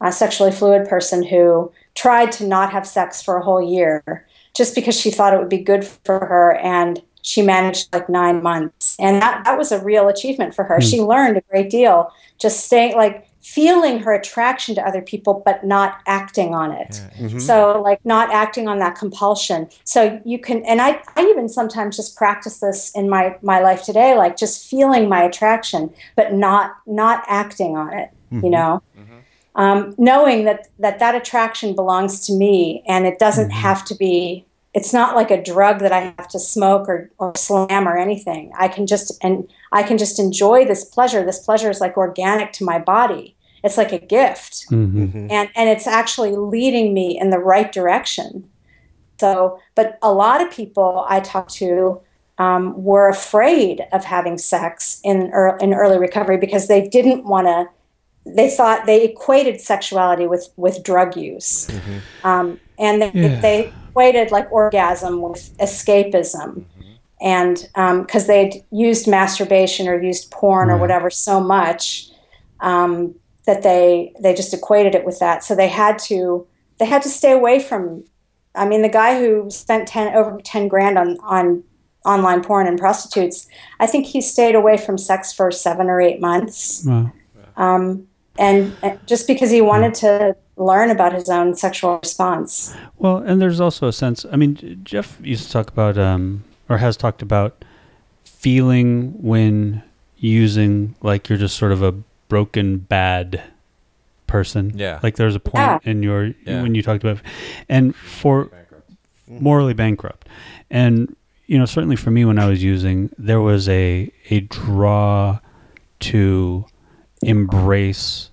a sexually fluid person who tried to not have sex for a whole year just because she thought it would be good for her, and she managed like nine months, and that that was a real achievement for her. Hmm. She learned a great deal just staying like feeling her attraction to other people but not acting on it. Mm-hmm. So like not acting on that compulsion. So you can and I, I even sometimes just practice this in my my life today like just feeling my attraction but not not acting on it you mm-hmm. know? Mm-hmm. Um, knowing that that that attraction belongs to me and it doesn't have to be it's not like a drug that I have to smoke or, or slam or anything. I can just and I can just enjoy this pleasure. This pleasure is like organic to my body. It's like a gift. Mm-hmm. And and it's actually leading me in the right direction. So, but a lot of people I talk to um, were afraid of having sex in ear in early recovery because they didn't want to. They thought they equated sexuality with with drug use, um, and they, Yeah. they equated like orgasm with escapism, and because they'd used masturbation or used porn or whatever so much um, that they they just equated it with that. So they had to they had to stay away from. I mean, the guy who spent ten over ten grand on on online porn and prostitutes, I think he stayed away from sex for seven or eight months, Wow. um, and, and just because he wanted to learn about his own sexual response. Well, and there's also a sense. I mean, Jeff used to talk about, um, or has talked about, feeling when using like you're just sort of a broken bad person. Yeah. Like there's a point Yeah. in your Yeah. when you talked about, and for morally bankrupt, and you know certainly for me when I was using, there was a a draw to embrace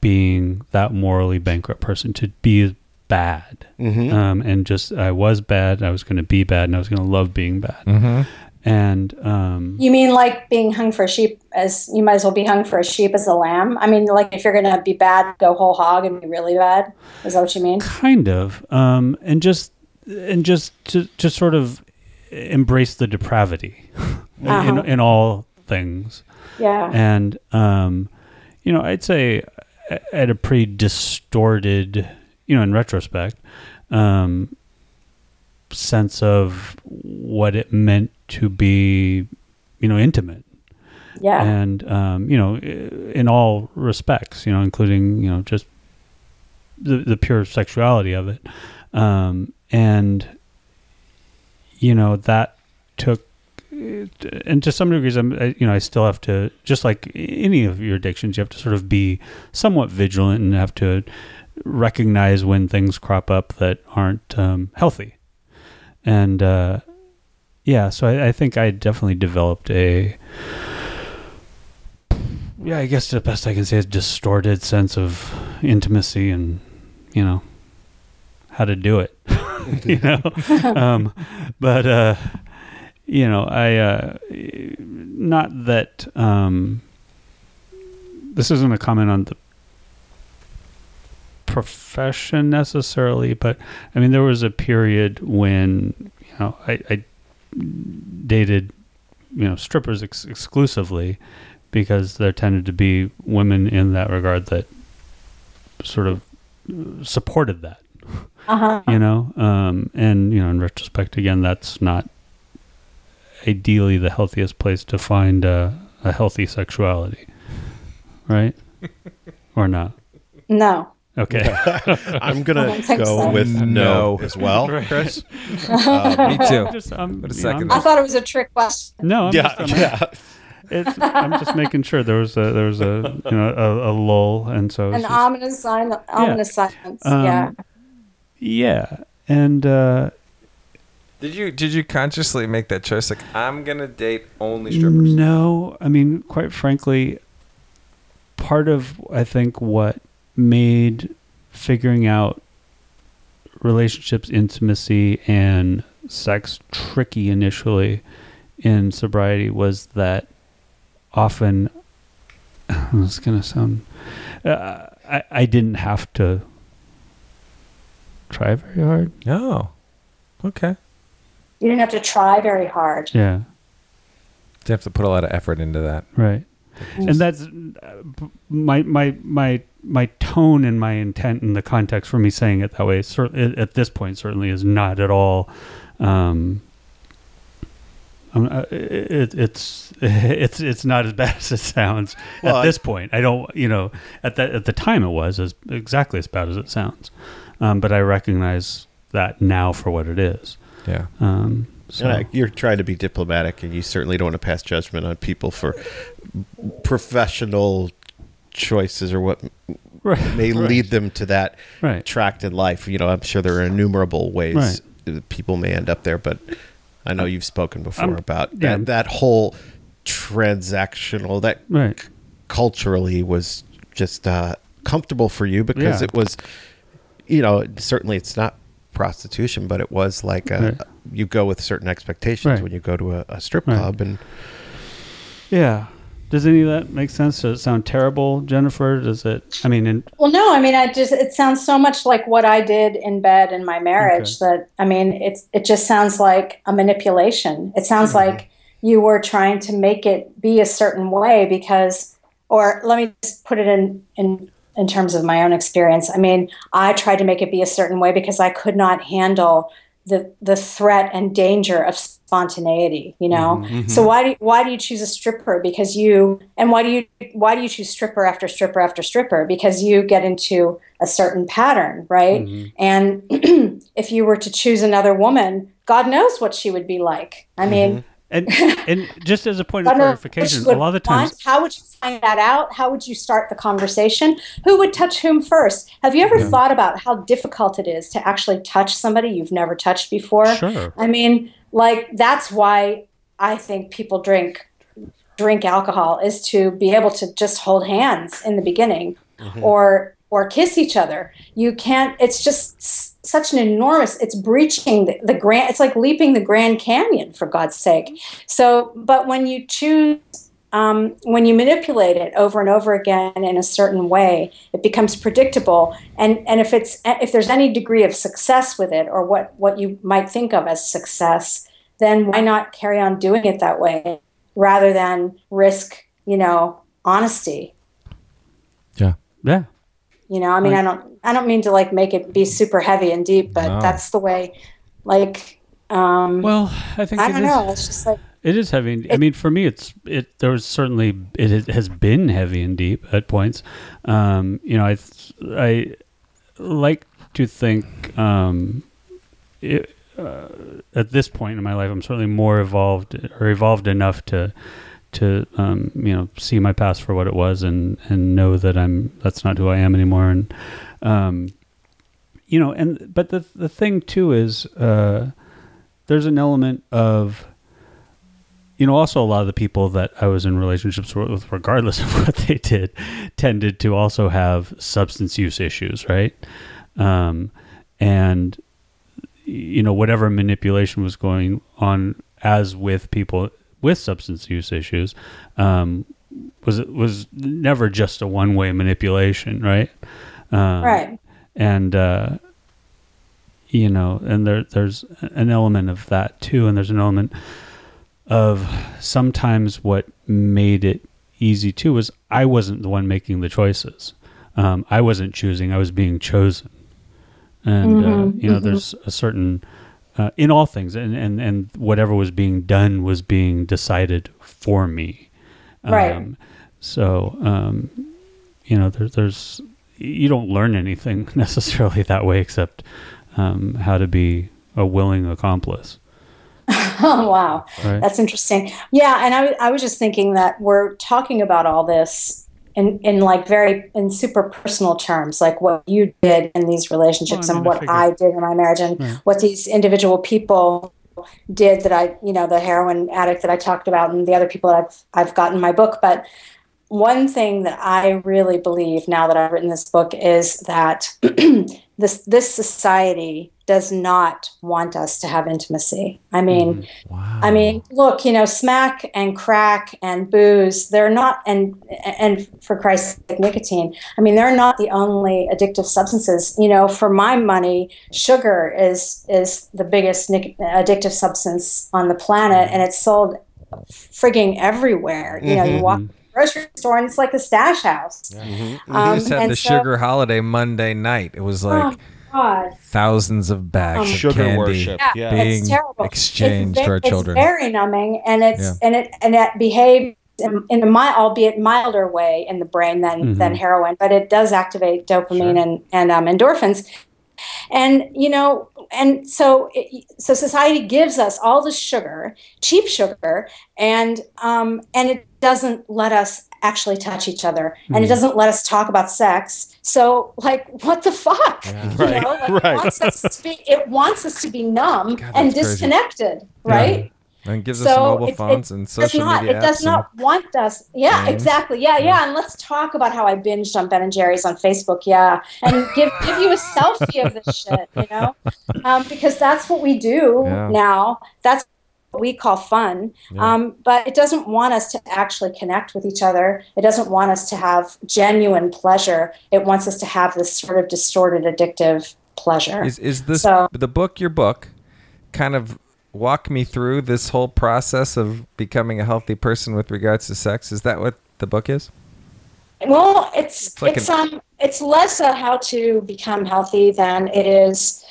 being that morally bankrupt person to be bad mhm. um, and just I was bad. I was going to be bad, and I was going to love being bad. Mm-hmm. And um, You mean like being hung for a sheep as you might as well be hung for a sheep as a lamb? I mean, like if you're gonna be bad, go whole hog and be really bad. Is that what you mean? kind of, um, and just and just to to sort of embrace the depravity in, Uh-huh. in all things. Yeah. And um, you know, I'd say a- at a pretty distorted, you know, in retrospect, um, sense of what it meant to be, you know, intimate. Yeah. and um, you know, in all respects, you know, including you know just the the pure sexuality of it, um, and you know that took, and to some degrees, I'm I, you know I still have to just like any of your addictions, you have to sort of be somewhat vigilant and have to recognize when things crop up that aren't um, healthy, and uh, yeah, so I, I think I definitely developed a yeah, I guess the best I can say is distorted sense of intimacy and you know how to do it. you know, um, but uh, you know, I uh, not that um, this isn't a comment on the profession necessarily, but I mean, there was a period when you know I, I dated you know strippers ex- exclusively because there tended to be women in that regard that sort of uh, supported that Uh-huh. you know um, and you know in retrospect again that's not ideally the healthiest place to find a, a healthy sexuality right or not No. Okay. I'm gonna go so. with no, No. as well, Chris. Me too. Just, But a you know, I'm second. I thought it was a trick question. no, I'm Yeah, just, I'm, yeah. it's, I'm just making sure there was a there was a you know a, a lull, and so it's An just- ominous sign, ominous silence. Um, yeah. yeah, and uh, Did you did you consciously make that choice? Like I'm gonna date only strippers. No, I mean, quite frankly, part of I think what made figuring out relationships, intimacy, and sex tricky initially in sobriety was that often it's gonna sound uh, I, I didn't have to try very hard. Oh, okay. You didn't have to try very hard. Yeah. You have to put a lot of effort into that. Right. And that's uh, my my my my tone and my intent and the context for me saying it that way. Certainly at this point, certainly is not at all. Um, uh, it, it's it's it's not as bad as it sounds Well, at I- this point. I don't, you know, at that at the time it was as exactly as bad as it sounds, um, but I recognize that now for what it is. Yeah. Um, so And I- you're trying to be diplomatic, and you certainly don't want to pass judgment on people for professional choices or what right, may right, lead them to that right. tract in life. You know, I'm sure there are innumerable ways Right. people may end up there, but I know you've spoken before I'm- about yeah. that, that whole transactional that Right. culturally was just uh, comfortable for you because Yeah. it was, you know, certainly it's not prostitution, but it was like a, Right. you go with certain expectations Right. when you go to a, a strip Right. club, and Yeah. Does any of that make sense? Does it sound terrible, Jennifer? Does it? I mean, in, Well, no, I mean, I just it sounds so much like what I did in bed in my marriage that I mean, it's it just sounds like a manipulation. It sounds mm-hmm. like you were trying to make it be a certain way because, or let me just put it in in in terms of my own experience. I mean, I tried to make it be a certain way because I could not handle the the threat and danger of spontaneity you know? Mm-hmm, mm-hmm. So why do you, why do you choose a stripper? Because you and why do you why do you choose stripper after stripper after stripper? Because you get into a certain pattern right? Mm-hmm. And if you were to choose another woman god knows what she would be like. I mean and and just as a point of God knows what she clarification, a lot of the want. times, how would you find that out how would you start the conversation who would touch whom first have you ever thought about how difficult it is to actually touch somebody you've never touched before Sure. I mean, like that's why I think people drink drink alcohol is to be able to just hold hands in the beginning mm-hmm. or or kiss each other. You can't it's just s- such an enormous it's breaching the, the grand it's like leaping the Grand Canyon for God's sake. So, but when you choose um, when you manipulate it over and over again in a certain way, it becomes predictable. And and if it's if there's any degree of success with it, or what what you might think of as success, then why not carry on doing it that way rather than risk, you know, honesty? Yeah. yeah, You know, I mean, I don't I don't mean to like make it be super heavy and deep, but No. that's the way. Like, um, well, I think I it don't is- know. It's just like It is heavy. I mean, for me, it's it. There was certainly it has been heavy and deep at points. Um, you know, I I like to think um, it, uh, at this point in my life, I'm certainly more evolved or evolved enough to to um, you know see my past for what it was and and know that I'm that's not who I am anymore. And um, you know, and but the the thing too is uh, there's an element of you know, also a lot of the people that I was in relationships with, regardless of what they did, tended to also have substance use issues, right? Um, and you know, whatever manipulation was going on, as with people with substance use issues, um, was was never just a one way manipulation, right? Um, right. and uh, you know, and there there's an element of that too, and there's an element of sometimes what made it easy too was I wasn't the one making the choices. Um, I wasn't choosing; I was being chosen, and uh, you know, there's a certain uh, in all things, and, and and whatever was being done was being decided for me. Right. Um, so, um, you know, there, there's you don't learn anything necessarily that way, except um, how to be a willing accomplice. Oh, wow. Right. That's interesting. Yeah. And I, I was just thinking that we're talking about all this in, in like very, in super personal terms, like what you did in these relationships oh, Well, and what figure- I did in my marriage and what these individual people did that I, you know, the heroin addict that I talked about and the other people that I've, I've got in my book. But one thing that I really believe now that I've written this book is that this this society does not want us to have intimacy. I mean, mm. I mean, look, you know, smack and crack and booze, they're not and and for Christ's sake, nicotine. I mean, they're not the only addictive substances. You know, for my money, sugar is is the biggest nic- addictive substance on the planet mm. and it's sold frigging everywhere. You know, you walk mm-hmm. to the grocery store and it's like a stash house. We mm-hmm. Um, just had the so- sugar holiday Monday night. It was oh, like Oh God. thousands of bags of Sugar candy worship. Yeah, Yeah. being it's terrible. exchanged it's to our ve- children. It's very numbing, and it's Yeah. and it and it behaves in, in a mild, albeit milder way in the brain than than heroin, but it does activate dopamine and and um, endorphins. And you know, and so it, so society gives us all this sugar, cheap sugar, and um, and it doesn't let us actually touch each other, and it doesn't let us talk about sex. So, like, what the fuck? You Right, know, like, right. It wants us to be, it wants us to be numb God, and that's crazy. disconnected, right? and gives us mobile it- it phones and does social not, media It does not want us. Yeah, games. exactly. Yeah, yeah. And let's talk about how I binged on Ben and Jerry's on Facebook. Yeah, and give give you a selfie of this shit. You know, um, because that's what we do Yeah. now. That's we call fun. Um, but it doesn't want us to actually connect with each other. It doesn't want us to have genuine pleasure. It wants us to have this sort of distorted, addictive pleasure. Is is this So- the book? Your book, kind of walk me through this whole process of becoming a healthy person with regards to sex. Is that what the book is? Well, it's It's like it's an- um it's less a how to become healthy than it is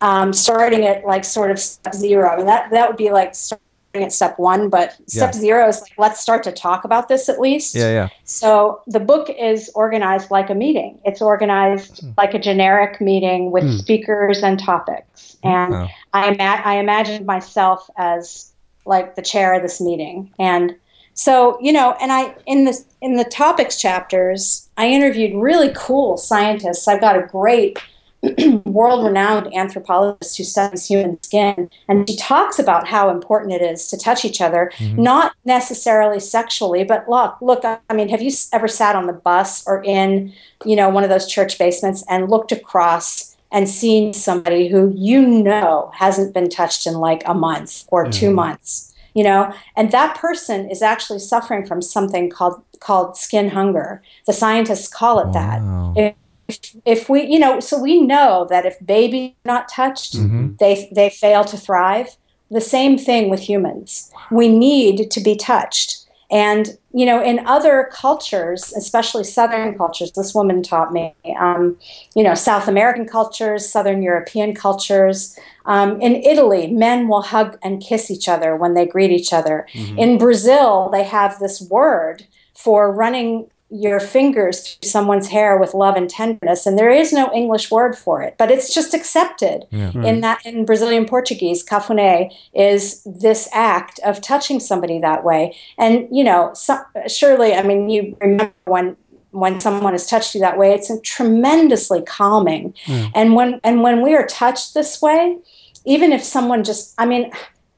um, starting at like sort of step zero. I mean that that would be like starting at step one, but step Yeah. zero is like let's start to talk about this at least. Yeah, yeah. So the book is organized like a meeting. It's organized Hmm. like a generic meeting with speakers and topics. And Wow. I, ima- I imagined myself as like the chair of this meeting. And so, you know, and I in the in the topics chapters, I interviewed really cool scientists. I've got a great world-renowned anthropologist who studies human skin and she talks about how important it is to touch each other mm-hmm. not necessarily sexually but look look i mean have you ever sat on the bus or in you know one of those church basements and looked across and seen somebody who you know hasn't been touched in like a month or two mm-hmm. months you know? And that person is actually suffering from something called called skin hunger. The scientists call it that. Wow. If, if we you know so we know that if babies are not touched they they fail to thrive. The same thing with humans. We need to be touched. And you know in other cultures especially southern cultures this woman taught me um, you know south american cultures southern european cultures um, in italy men will hug and kiss each other when they greet each other. In brazil they have this word for running your fingers through someone's hair with love and tenderness and there is no english word for it but it's just accepted in that in brazilian portuguese cafuné is this act of touching somebody that way. And you know so, surely i mean you remember when when someone has touched you that way it's tremendously calming. And when and when we are touched this way even if someone just i mean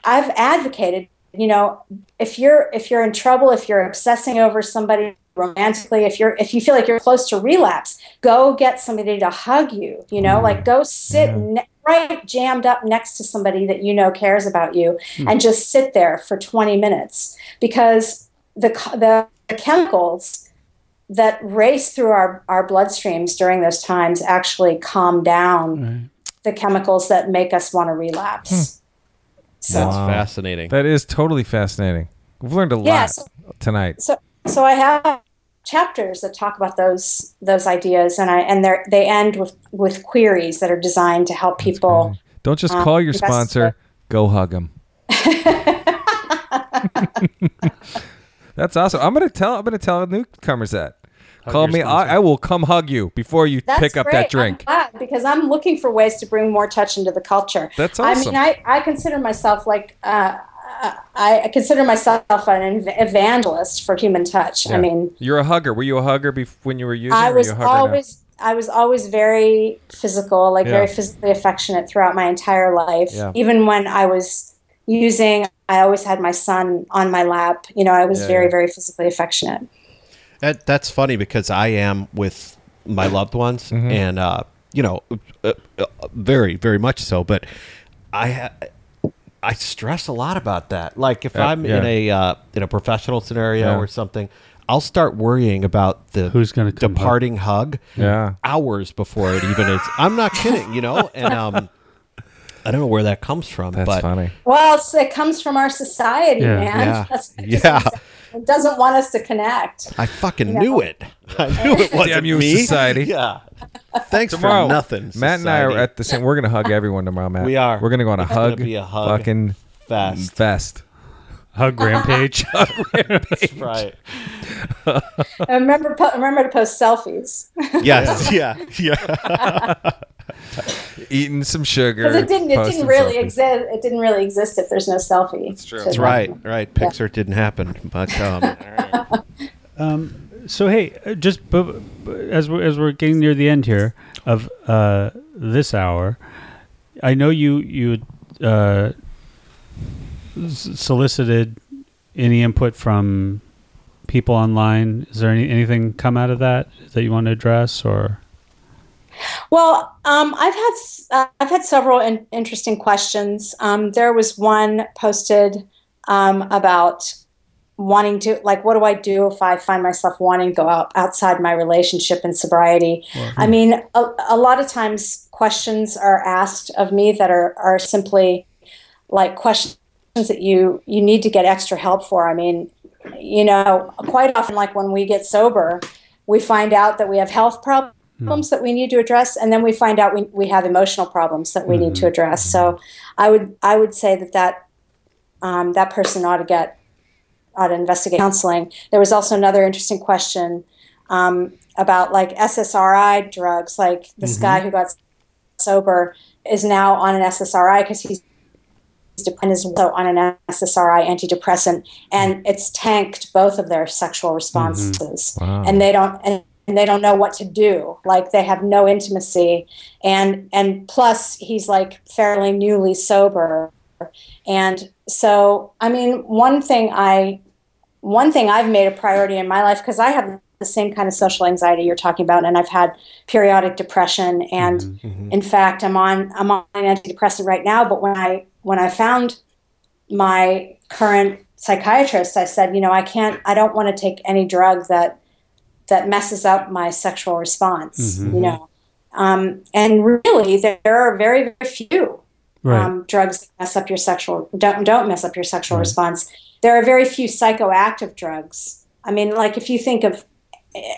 i've advocated you know if you're if you're in trouble if you're obsessing over somebody romantically if you're if you feel like you're close to relapse go get somebody to hug you you know mm. like go sit ne- right jammed up next to somebody that you know cares about you hmm. and just sit there for 20 minutes. Because the the, the chemicals that race through our, our bloodstreams during those times actually calm down the chemicals that make us want to relapse hmm. so That's fascinating. That is totally fascinating. We've learned a lot so- tonight. so so I have chapters that talk about those those ideas, and I and they they end with with queries that are designed to help people. Don't just um, call your sponsor. Go hug him. That's awesome. I'm gonna tell. I'm gonna tell newcomers that. Call me. I, I will come hug you before you That's pick up great. that drink. I'm glad because I'm looking for ways to bring more touch into the culture. That's awesome. I mean, I, I consider myself like uh, I, I consider myself an evangelist for human touch. Yeah. I mean, You're a hugger. Were you a hugger bef- when you were using? I was you a hugger now? always I was always very physical, like Yeah. very physically affectionate throughout my entire life. Yeah. Even when I was using, I always had my son on my lap. You know, I was Yeah, very yeah. very physically affectionate. That that's funny because I am with my loved ones, Mm-hmm. and uh, you know, uh, uh, very very much so. But I ha- I stress a lot about that. Like if Yeah, I'm yeah. in a uh, in a professional scenario Yeah. or something, I'll start worrying about the Who's gonna come departing hug. Yeah. hours before it even is. I'm not kidding, you know, and um. I don't know where that comes from, That's but funny. Well, it comes from our society, Yeah. man. Yeah. That's Yeah. It doesn't want us to connect. I fucking You know? knew it. I knew it wasn't Damn you, me. society. Yeah. Thanks Tomorrow, for nothing. Matt and I are at the same. We're gonna hug everyone tomorrow, Matt. We are. We're gonna go on a It's hug. be a hug Fucking fest. fest. Hug rampage. Hug rampage. That's right. And remember, remember to post selfies Yes. Yeah. Yeah. Eating some sugar. because it didn't. It didn't really selfies. exist. It didn't really exist if there's no selfie. That's true. That's right. Right. Pixar didn't happen, but um, so hey, uh, just bu- bu- as we're as we're getting near the end here of uh, this hour, I know you you uh, solicited any input from people online. Is there any anything come out of that that you want to address or? Well, um, I've had uh, I've had several in- interesting questions. Um, there was one posted um, about wanting to like, what do I do if I find myself wanting to go out outside my relationship and sobriety? I mean, a, a lot of times questions are asked of me that are are simply like questions that you you need to get extra help for. I mean, you know, quite often, like when we get sober, we find out that we have health problems Mm. that we need to address, and then we find out we, we have emotional problems that we need to mm-hmm. address. Mm-hmm. So, I would I would say that that um, that person ought to get ought to investigate counseling. There was also another interesting question um, about like SSRI drugs. Like this guy mm-hmm. who got sober is now on an SSRI because he's and is also on an SSRI antidepressant, and it's tanked both of their sexual responses, Wow. and they don't and, and they don't know what to do. Like they have no intimacy, and and plus he's like fairly newly sober, and so I mean one thing I one thing I've made a priority in my life because I have the same kind of social anxiety you're talking about, and I've had periodic depression, and mm-hmm. Mm-hmm. in fact, I'm on I'm on an antidepressant right now. But when I when I found my current psychiatrist, I said, you know, I can't, I don't want to take any drug that that messes up my sexual response. You know, um, and really, there are very very few Right. um, drugs that mess up your sexual don't don't mess up your sexual response. There are very few psychoactive drugs. I mean, like if you think of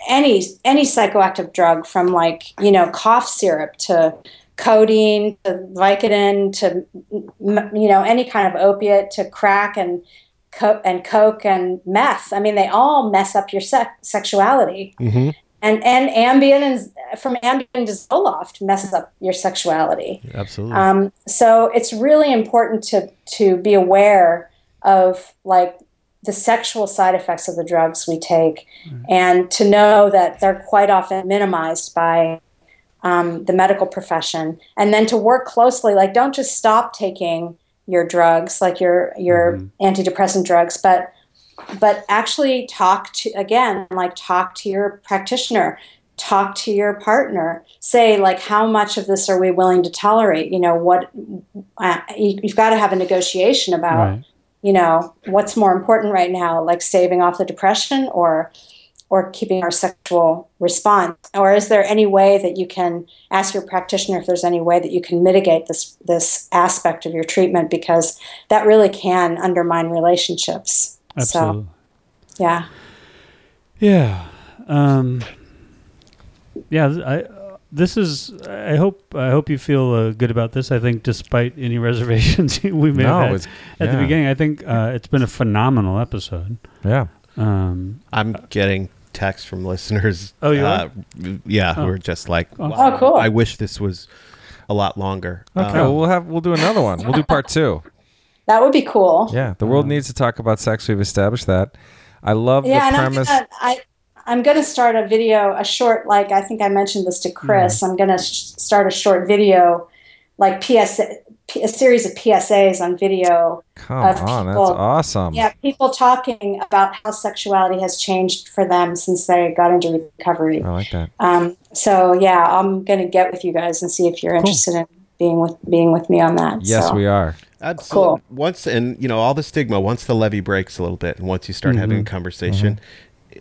any any psychoactive drug from like you know cough syrup to codeine to Vicodin to you know any kind of opiate to crack and co- and coke and meth. I mean, they all mess up your sec- sexuality. Mhm. And and Ambien and from Ambien to Zoloft messes up your sexuality. absolutely. Um, so it's really important to to be aware of like the sexual side effects of the drugs we take, and to know that they're quite often minimized by um, the medical profession, and then to work closely. Like, don't just stop taking your drugs, like your your antidepressant drugs, but but actually talk to again like talk to your practitioner talk to your partner say like how much of this are we willing to tolerate you know what uh, you, you've got to have a negotiation about Right. you know what's more important right now like staving off the depression or or keeping our sexual response or is there any way that you can ask your practitioner if there's any way that you can mitigate this this aspect of your treatment because that really can undermine relationships Absolutely. so yeah Yeah. Um, yeah. I. uh, This is. I hope. I hope you feel uh, good about this. I think, despite any reservations we may No, have had it's- at the beginning, I think uh, it's been a phenomenal episode. Yeah. Um, I'm getting texts from listeners. Oh, you uh, Yeah, who are just like, Oh. wow, Oh, cool. I wish this was a lot longer. Okay, Um, well, we'll have we'll do another one. We'll do part two. That would be cool. Yeah, the world needs to talk about sex. We've established that. I love Yeah, the and I'm premise. gonna, I, I'm going to start a video, a short, like I think I mentioned this to Chris. Mm-hmm. I'm going to sh- start a short video, like PS, P- a series of PSAs on video. Come of on, that's awesome. Yeah, people talking about how sexuality has changed for them since they got into recovery. I like that. Um, so yeah, I'm going to get with you guys and see if you're interested in being with being with me on that. Yes, so. we are. Absolutely. Once and you know all the stigma. Once the levee breaks a little bit, and once you start having a Mm-hmm. conversation,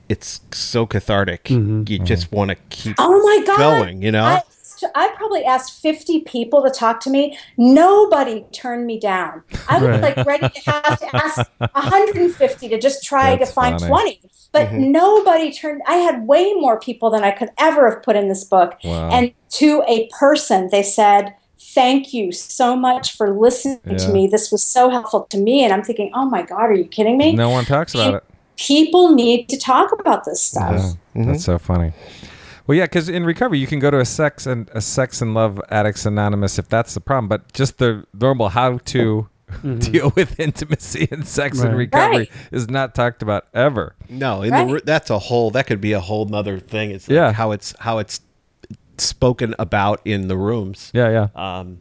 it's so cathartic. You just want to keep Oh my god! going. You know. I, I probably asked 50 people to talk to me. Nobody turned me down. I was Right. like ready to have to ask 150 to just try That's to find funny. 20. But Mm-hmm. nobody turned. I had way more people than I could ever have put in this book. Wow. And to a person, they said, Thank you so much for listening Yeah. to me. This was so helpful to me. And I'm thinking, Oh my God, are you kidding me? No one talks about it. People need to talk about this stuff. Yeah, That's so funny. Well, yeah, because in recovery you can go to a sex and a sex and love addicts anonymous if that's the problem, but just the normal how to deal with intimacy and sex and Right. recovery Right. is not talked about ever. No, in Right. the, that's a whole. That could be a whole nother thing. It's like Yeah. how it's how it's spoken about in the rooms. Yeah, yeah, Um,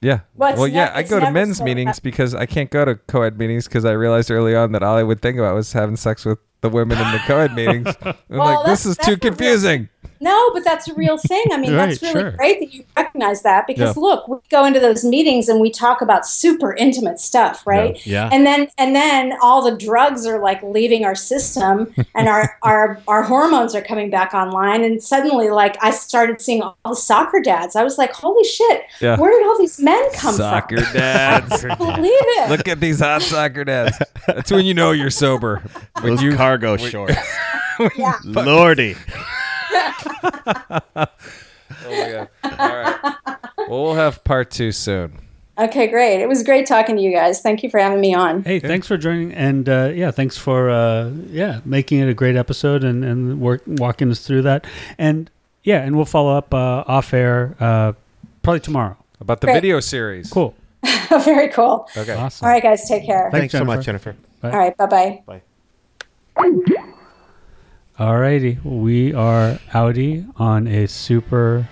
yeah. Well, it's well, yeah. I go to men's so- meetings because I can't go to co-ed meetings because I realized early on that all I would think about was having sex with the women in the co-ed meetings. I'm Well, like, this is too real- confusing. No, but that's a real thing. I mean, that's really sure. great that you recognize that because Yeah. look, we go into those meetings and we talk about super intimate stuff, right? Yeah. And then and then all the drugs are like leaving our system and our our our hormones are coming back online and suddenly like I started seeing all the soccer dads. I was like, "Holy shit. Yeah. Where did all these men come Soccer from?" Soccer dads. I believe it. Look at these hot soccer dads. That's when you know you're sober. When those you cargo shorts. yeah. Lordy. Oh my god! All right. Well, we'll have part two soon. Okay, great. It was great talking to you guys. Thank you for having me on. Hey, thanks for joining, and uh, yeah, thanks for uh, yeah making it a great episode and and work, walking us through that, and yeah, and we'll follow up uh, off air uh, probably tomorrow. About the Great. video series. Cool, Very cool. Okay. awesome. All right, guys, take care. Thanks, Thanks so much, Jennifer. All right, bye, bye-bye. Alrighty, we are outie on a super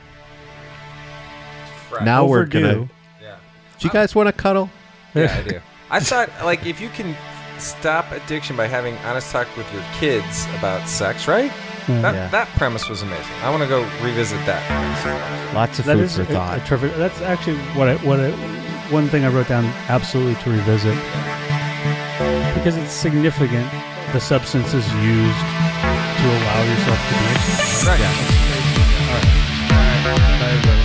Now we're gonna. Yeah. Do you guys want to cuddle? Yeah, I do. I thought like if you can stop addiction by having honest talk with your kids about sex, right? Mm. That Yeah. that premise was amazing. I want to go revisit that. Lots of That food is for a, thought. a terrific. That's actually what I what I, one thing I wrote down absolutely to revisit because it's significant the substances used to allow yourself to be. Right. All right. All right. Bye, everybody.